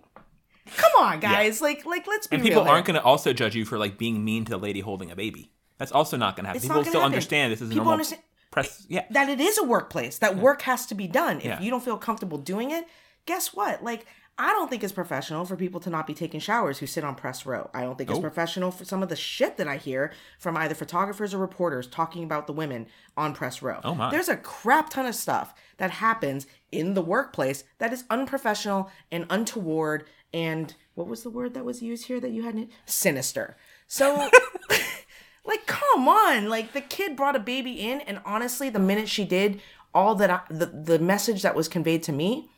Come on, guys. Like, like let's be and people aren't going to also judge you for like being mean to the lady holding a baby. That's also not going to happen. It's People gonna still happen. understand this is a People normal understand- press. Yeah, that it is a workplace that work has to be done. If Yeah. you don't feel comfortable doing it guess what? Like i don't think it's professional for people to not be taking showers who sit on press row. I don't think it's professional for some of the shit that i hear from either photographers or reporters talking about the women on press row. Oh, my. there's a crap ton of stuff that happens in the workplace that is unprofessional and untoward and what was the word that was used here that you hadn't? Sinister. So like come on. Like the kid brought a baby in and honestly the minute she did all that I, the, the message that was conveyed to me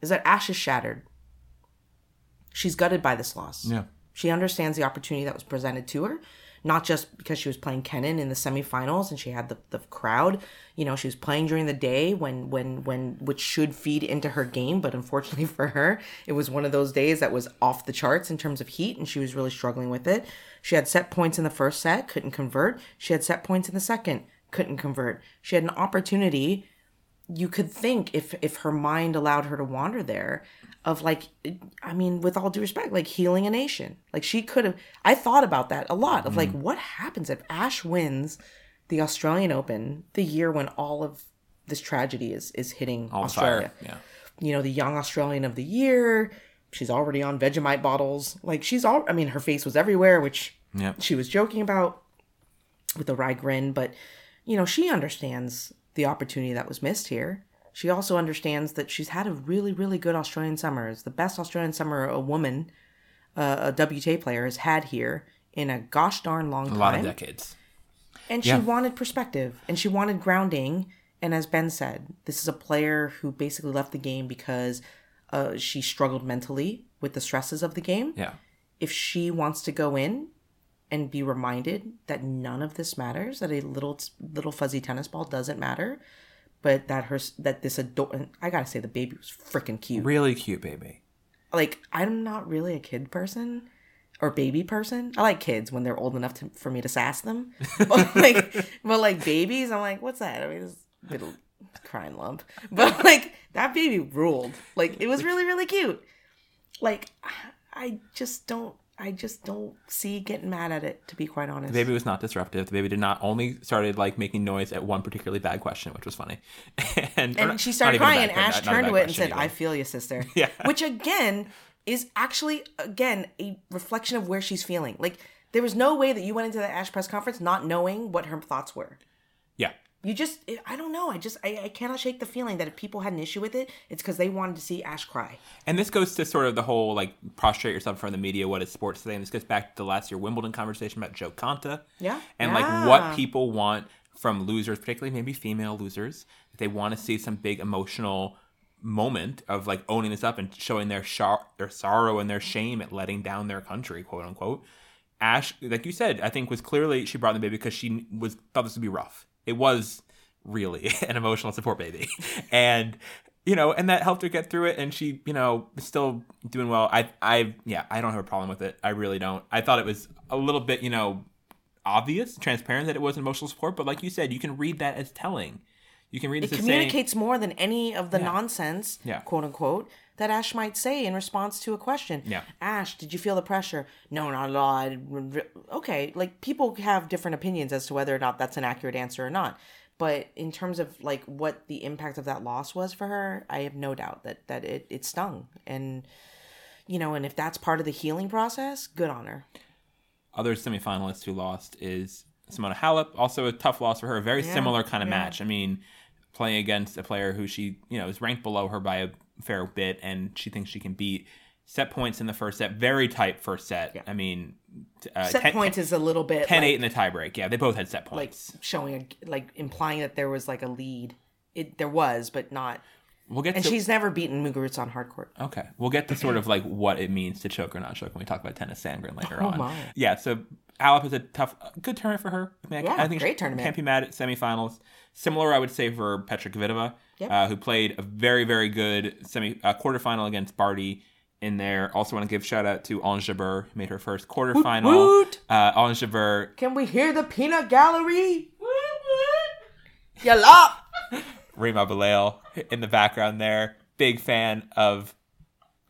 is that ash is shattered. She's gutted by this loss. Yeah. she understands the opportunity that was presented to her not just because she was playing Kenin in the semifinals and she had the, the crowd you know she was playing during the day when when when which should feed into her game but unfortunately for her it was one of those days that was off the charts in terms of heat and she was really struggling with it. She had set points in the first set couldn't convert. She had set points in the second couldn't convert. She had an opportunity. You could think if if her mind allowed her to wander there of like i mean with all due respect like healing a nation like she could have i thought about that a lot of Mm. like what happens if ash wins the australian open the year when all of this tragedy is is hitting All australia fire. Yeah. you know the young australian of the year she's already on vegemite bottles like she's all i mean her face was everywhere which Yeah. she was joking about with a wry grin, but you know, she understands the opportunity that was missed here. She also understands that she's had a really, really good Australian summer. It's the best Australian summer a woman, uh, a WTA player, has had here in a gosh darn long time. A lot of decades. And she Yeah. wanted perspective and she wanted grounding. And as Ben said, this is a player who basically left the game because uh, she struggled mentally with the stresses of the game Yeah. if she wants to go in and be reminded that none of this matters, that a little little fuzzy tennis ball doesn't matter, but that her that this adult I gotta say the baby was freaking cute. Really cute baby. Like I'm not really a kid person or baby person. I like kids when they're old enough to, for me to sass them, but like but like babies, I'm like, what's that? I mean, a little crying lump, but like that baby ruled. Like it was really really cute. Like I just don't. I just don't see getting mad at it, to be quite honest. The baby was not disruptive. The baby did not only started like making noise at one particularly bad question, which was funny. and and she started crying, and Ash not- not a turned to it and said, either. "I feel you, sister." Yeah. Which again is actually again a reflection of where she's feeling. Like there was no way that you went into the Ash press conference not knowing what her thoughts were. Yeah. You just, I don't know. I just, I, I cannot shake the feeling that if people had an issue with it, it's because they wanted to see Ash cry. And this goes to sort of the whole like prostrate yourself in front of the media. What is sports today? And this goes back to the last year Wimbledon conversation about Jo Konta. Yeah. And Yeah. like what people want from losers, particularly maybe female losers, that they want to see some big emotional moment of like owning this up and showing their shar- their sorrow and their shame at letting down their country, quote unquote. Ash, like you said, I think was clearly she brought the baby because she was thought this would be rough. It was really an emotional support baby, and you know, and that helped her get through it. And she, you know, still doing well. I, I, yeah, I don't have a problem with it. I really don't. I thought it was a little bit, you know, obvious, transparent that it was emotional support. But like you said, you can read that as telling. You can read It as saying, communicates more than any of the Yeah. nonsense, Yeah. quote unquote, that Ash might say in response to a question. Yeah. Ash, did you feel the pressure? No, not at all. I, okay, like people have different opinions as to whether or not that's an accurate answer or not. But in terms of like what the impact of that loss was for her, I have no doubt that that it, it stung. And you know, and if that's part of the healing process, good on her. other semifinalist who lost is Simona Halep. Also a tough loss for her. A very similar kind of yeah. match. I mean, playing against a player who she, you know, is ranked below her by a fair bit, and she thinks she can beat. Set points in the first set, very tight first set. Yeah. I mean, uh, Set 10, points is a little bit 10 like, 8 in the tiebreak. Yeah, they both had set points. like showing a, like implying that there was like a lead. It there was, but not. we'll get And to she's never beaten Muguruza on hard court. Okay, we'll get to sort of like what it means to choke or not choke when we talk about Tennys Sandgren later Oh, on. my. Yeah, so Alep is a tough, good tournament for her. I mean, Yeah, I think great she tournament. Can't be mad at semifinals. Similar, I would say, for Petra Kvitova, Yep. uh, who played a very, very good semi uh, quarterfinal against Barty. In there, also want to give shout out to Ons who made her first quarterfinal. woot. Uh, Ons Can we hear the peanut gallery? Yalla! Reem Abulail in the background there. Big fan of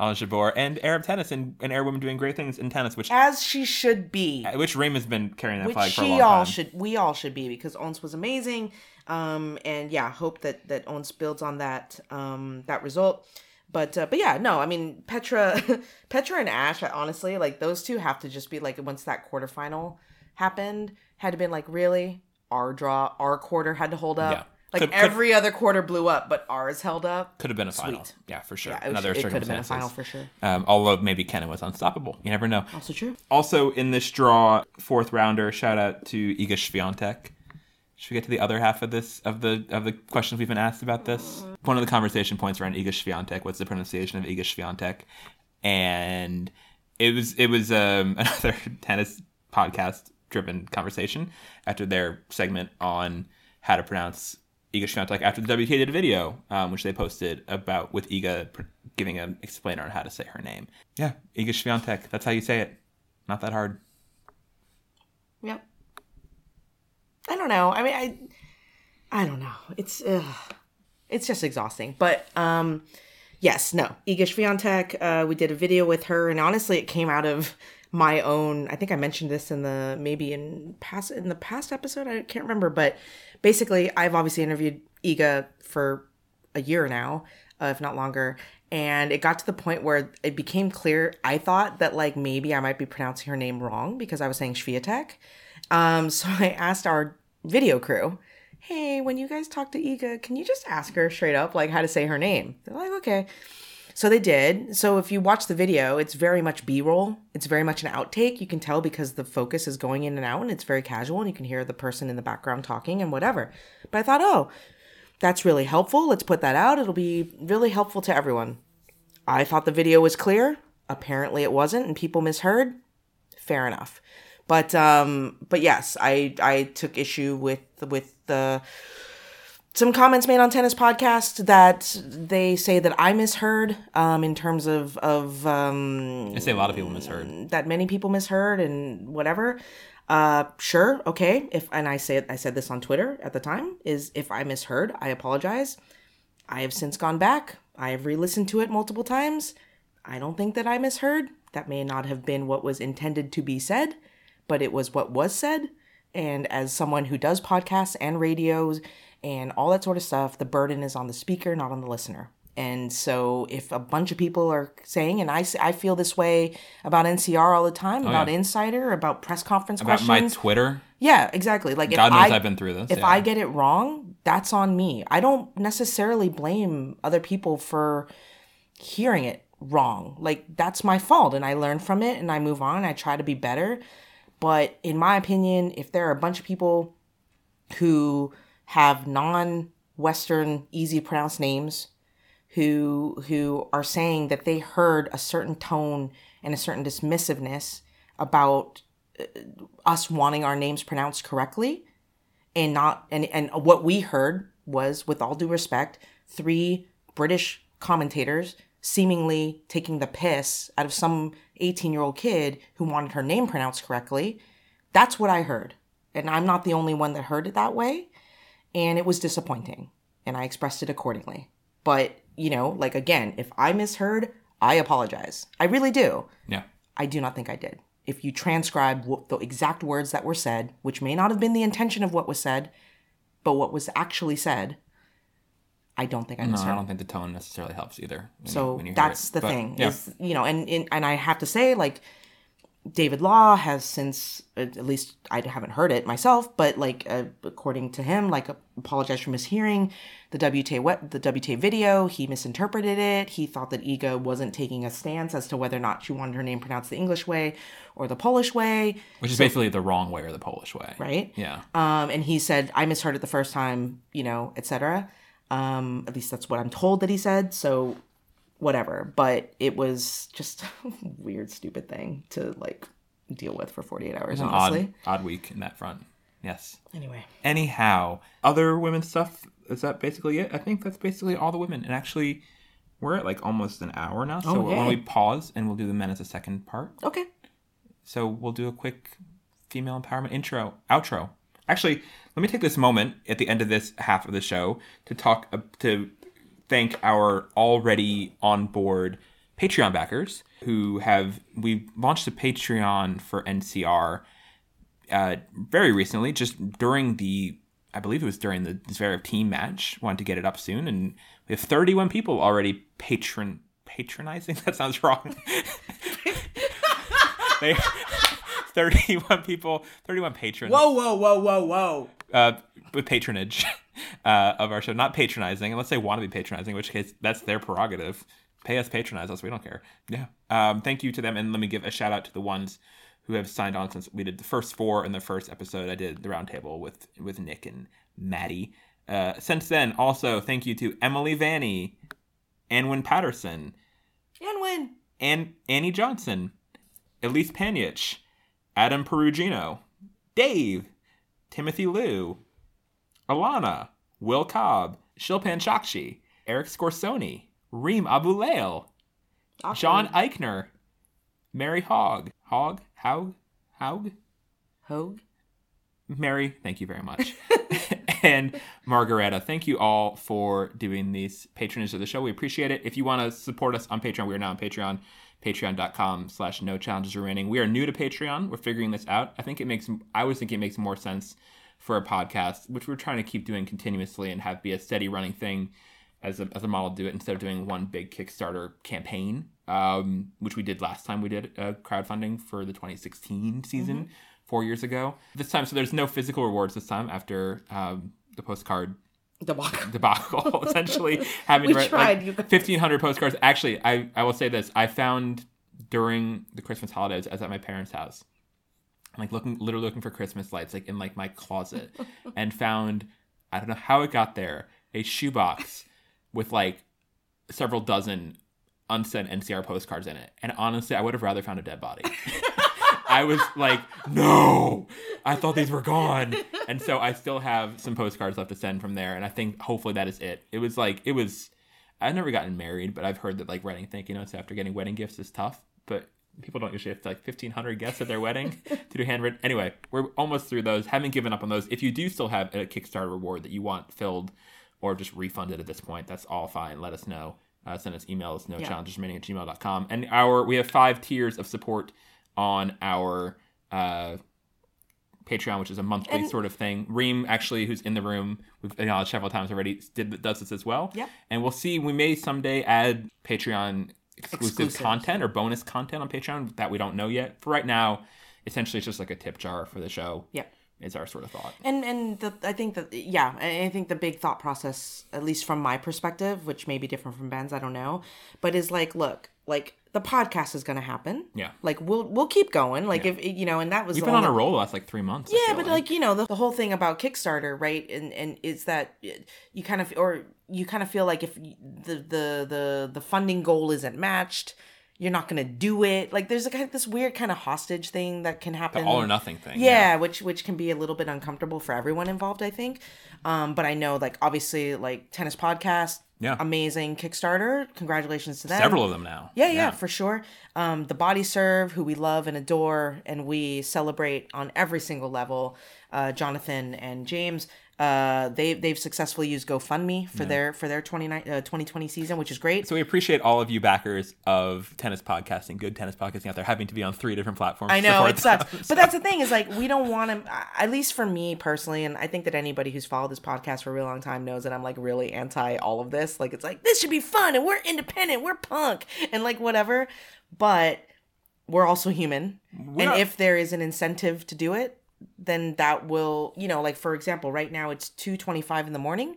Ons Jabeur and Arab tennis and, and Arab women doing great things in tennis, which As she should be. which Rima's been carrying that which flag for a she long all time. should we all should be because Ons was amazing. Um and yeah, hope that that Ons builds on that um that result. But uh, but yeah, no, I mean Petra Petra and Ash, honestly, like those two have to just be like once that quarterfinal happened, had to been like really our draw, our quarter had to hold up. Yeah. Like Could- could- every other quarter blew up, but ours held up. Could have been a final. Yeah, for sure. Yeah, was- it could have been a final for sure. Um, although maybe Kenin was unstoppable. You never know. Also true. Also in this draw, fourth rounder, shout out to Iga Swiatek. Should we get to the other half of this of the of the questions we've been asked about this? One of the conversation points around Iga Swiatek. What's the pronunciation of Iga Swiatek? And it was it was um, another tennis podcast driven conversation after their segment on how to pronounce Iga Swiatek after the WTA did a video, um, which they posted about with Iga pr- giving an explainer on how to say her name. Yeah, Iga Swiatek. That's how you say it. Not that hard. Yep. I don't know. I mean, I, I don't know. It's, ugh. it's just exhausting. But um, yes, no. Iga Swiatek. Uh, we did a video with her, and honestly, it came out of my own. I think I mentioned this in the maybe in past in the past episode. I can't remember, but basically, I've obviously interviewed Iga for a year now, uh, if not longer. And it got to the point where it became clear. I thought that like maybe I might be pronouncing her name wrong because I was saying Swiatek. Um, so I asked our video crew, "Hey, when you guys talk to Iga, can you just ask her straight up like how to say her name?" They're like, "Okay." So they did. So if you watch the video, it's very much B-roll. It's very much an outtake. You can tell because the focus is going in and out, and it's very casual, and you can hear the person in the background talking and whatever. But I thought, oh, that's really helpful. Let's put that out. It'll be really helpful to everyone. I thought the video was clear. Apparently it wasn't and people misheard. Fair enough. But um but yes, I I took issue with with the some comments made on tennis podcast that they say that I misheard um in terms of of um I say a lot of people misheard. that many people misheard and whatever. Uh, sure, okay. If and I said I said this on Twitter at the time is if I misheard, I apologize. I have since gone back. I have re-listened to it multiple times. I don't think that I misheard. That may not have been what was intended to be said, but it was what was said. And as someone who does podcasts and radios and all that sort of stuff, the burden is on the speaker, not on the listener. And so, if a bunch of people are saying, and I, I feel this way about NCR all the time, oh, about Oh, yeah. Insider, about press conference About questions. my Twitter, Yeah, exactly. Like God if knows I, I've been through this. If yeah. I get it wrong, that's on me. I don't necessarily blame other people for hearing it wrong. Like that's my fault and I learn from it and I move on. And I try to be better. But in my opinion, if there are a bunch of people who have non-western easy to pronounce names who who are saying that they heard a certain tone and a certain dismissiveness about uh, us wanting our names pronounced correctly and not and and what we heard was with all due respect three british commentators seemingly taking the piss out of some 18 year old kid who wanted her name pronounced correctly. That's what i heard. And i'm not the only one that heard it that way and it was disappointing and i expressed it accordingly but you know like again if i misheard i apologize i really do yeah. I do not think I did. If you transcribe the exact words that were said, which may not have been the intention of what was said, but what was actually said, I don't think I misheard. No. I don't think the tone necessarily helps either. you- so you hear that's the But, thing yeah. is, you know, and, and and I have to say, like, David Law has since, at least I haven't heard it myself, but like uh, according to him, like apologized for mishearing the WTA web, the WTA video. He misinterpreted it. He thought that Iga wasn't taking a stance as to whether or not she wanted her name pronounced the English way or the Polish way, Which is basically the wrong way or the Polish way. right? Yeah. Um, and he said, I misheard it the first time, you know, etc. Um, at least that's what I'm told that he said. So whatever. But it was just a weird, stupid thing to like deal with for 48 hours, An honestly. odd, odd week in that front. Yes. Anyway. Anyhow, other women's stuff. Is that basically it? I think that's basically all the women. And actually, we're at like almost an hour now. So Oh, when we pause and we'll do the men as a second part. Okay. So we'll do a quick female empowerment intro, outro. Actually, let me take this moment at the end of this half of the show to talk uh, to thank our already on board Patreon backers who have we launched a Patreon for NCR uh, very recently, just during the I believe it was during the Zverev team match. Wanted to get it up soon, and we have 31 people already patron patronizing. That sounds wrong. they 31 people, 31 patrons Whoa, whoa, whoa, whoa, whoa. uh, with patronage uh, of our show, not patronizing, unless they want to be patronizing, in which case that's their prerogative. Pay us, patronize us. We don't care. Yeah. Um, thank you to them, and let me give a shout out to the ones who have signed on since we did the first four in the first episode. I did the roundtable with with Nick and Maddie. Uh, since then, also thank you to Emily Vanny, Anwin Patterson, And win. and Annie Johnson, Elise Panyich, Adam Perugino, Dave, Timothy Liu, Alana, Will Cobb, Shilpan Shakshi, Eric Scorsoni, Reem Abulail, John Eichner, Mary Hogg, Hogg, Haug, Haug, Hogue. Mary, thank you very much. and Margareta, thank you all for doing these patronage of the show. We appreciate it. If you want to support us on Patreon, we are now on Patreon, patreon.com slash no challenges remaining. We are new to Patreon. We're figuring this out. I think it makes, I always think it makes more sense for a podcast, which we're trying to keep doing continuously and have be a steady running thing as a, as a model to do it instead of doing one big Kickstarter campaign, um, which we did last time we did uh, crowdfunding for the 2016 season four years ago. This time, so there's no physical rewards this time after um, the postcard Debacle. debacle. essentially, having We tried, like guys. 1,500 postcards. Actually, I, I will say this: I found during the Christmas holidays, I was at my parents' house, like looking, literally looking for Christmas lights, like in like my closet, and found I don't know how it got there a shoebox with like several dozen unsent NCR postcards in it, and honestly, I would have rather found a dead body. I was like, no, I thought these were gone. And so I still have some postcards left to send from there. And I think hopefully that is it. It was like, it was, I've never gotten married, but I've heard that like writing thank you notes after getting wedding gifts is tough. But people don't usually have to like 1,500 guests at their wedding to do handwritten. Anyway, we're almost through those. Haven't given up on those. If you do still have a Kickstarter reward that you want filled or just refunded at this point, that's all fine. Let us know. Uh, send us emails, no challenges remaining at gmail.com. And our, we have five tiers of support on our uh, Patreon, which is a monthly sort of thing. Reem, actually, who's in the room, we've acknowledged several times already, did does this as well. Yeah. And we'll see. We may someday add Patreon exclusive content or bonus content on Patreon that we don't know yet. For right now, essentially, it's just like a tip jar for the show. Yeah, Is our sort of thought. And and the, I think that yeah, I think the big thought process, at least from my perspective, which may be different from Ben's, I don't know, but is like, look, like the podcast is gonna happen. Yeah. Like we'll we'll keep going. Like if you know, and that was We've been on a roll the last like three months. Yeah, but like you know the, the whole thing about Kickstarter, right? And and is that you kind of or you kind of feel like if the the the the funding goal isn't matched, you're not gonna do it. Like there's a kind of this weird kind of hostage thing that can happen. all or nothing thing. Yeah, which which can be a little bit uncomfortable for everyone involved, I think. Um, but I know like obviously like tennis podcast, Yeah. amazing Kickstarter. Congratulations to them. Several of them now. Yeah, yeah, for sure. Um, the Body Serve, who we love and adore, and we celebrate on every single level. Uh, Jonathan and James, uh, they they've successfully used GoFundMe for their for their 29, uh, 2020 season, which is great. So we appreciate all of you backers of tennis podcasting, good tennis podcasting out there, having to be on three different platforms. I know it sucks, them. but that's the thing is like we don't want to. At least for me personally, and I think that anybody who's followed this podcast for a really long time knows that I'm like really anti all of this. Like it's like this should be fun, and we're independent, we're punk, and like whatever. But we're also human. We're and not- if there is an incentive to do it, then that will, you know, like for example, right now it's 2:25 in the morning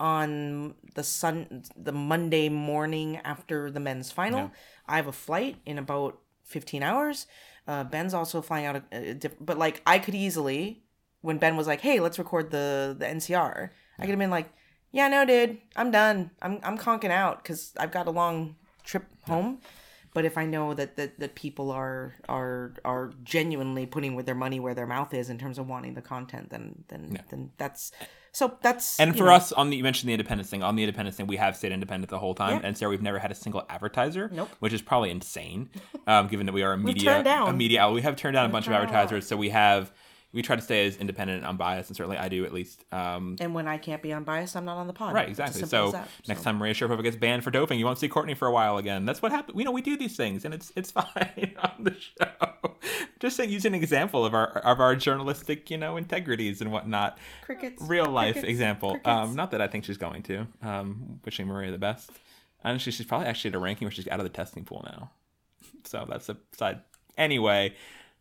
on the sun the Monday morning after the men's final. I have a flight in about 15 hours. Uh, Ben's also flying out a, a diff- but like I could easily when Ben was like, "Hey, let's record the the NCR." I could have been like, "Yeah, no, dude. I'm done. I'm I'm conking out cuz I've got a long trip home." But if I know that, that that people are are are genuinely putting with their money where their mouth is in terms of wanting the content, then then then that's so that's And for know, us, on the you mentioned the independence thing. On the independence thing, we have stayed independent the whole time, Yeah. and so we've never had a single advertiser, Nope. which is probably insane, um, given that we are a media a media outlet. We have turned down a bunch of advertisers, so we have we try to stay as independent and unbiased, and certainly I do at least. Um, and when I can't be unbiased, I'm not on the pod. Right, exactly. So that. next So- time Maria Sharapova gets banned for doping, you won't see Courtney for a while again. That's what happened. We know we do these things, and it's it's fine on the show. Just saying, use an example of our of our journalistic, you know, integrities and whatnot. Crickets. Real life Crickets. example. Crickets. Um, not that I think she's going to. Um, wishing Maria the best. Honestly, she's probably actually at a ranking where she's out of the testing pool now. So that's a side. Anyway,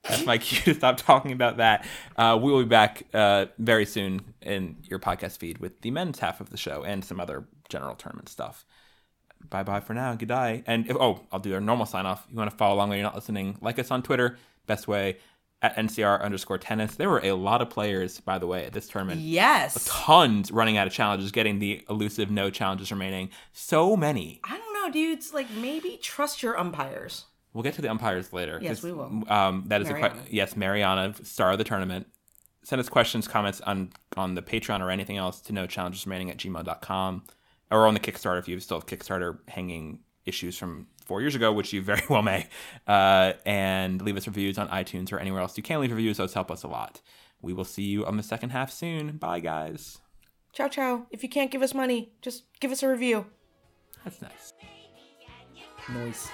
that's my cue to stop talking about that. Uh, we will be back uh, very soon in your podcast feed with the men's half of the show and some other general tournament stuff. Bye bye for now. Good day. And if, oh, I'll do our normal sign off. You want to follow along when you're not listening? Like us on Twitter. Best way at NCR underscore tennis. There were a lot of players, by the way, at this tournament Yes. tons running out of challenges, getting the elusive no challenges remaining. So many. I don't know, dudes. Like maybe trust your umpires. We'll get to the umpires later. Yes, 'cause, we will. Um, that is a Mariana. que- yes, Mariana, star of the tournament. Send us questions, comments on on the Patreon or anything else to no challenges remaining at gmail.com or on the Kickstarter if you still have Kickstarter hanging issues from four years ago, which you very well may. Uh, and leave us reviews on iTunes or anywhere else you can leave reviews. Those help us a lot. We will see you on the second half soon. Bye, guys. Ciao, ciao. If you can't give us money, just give us a review. That's nice. Noise.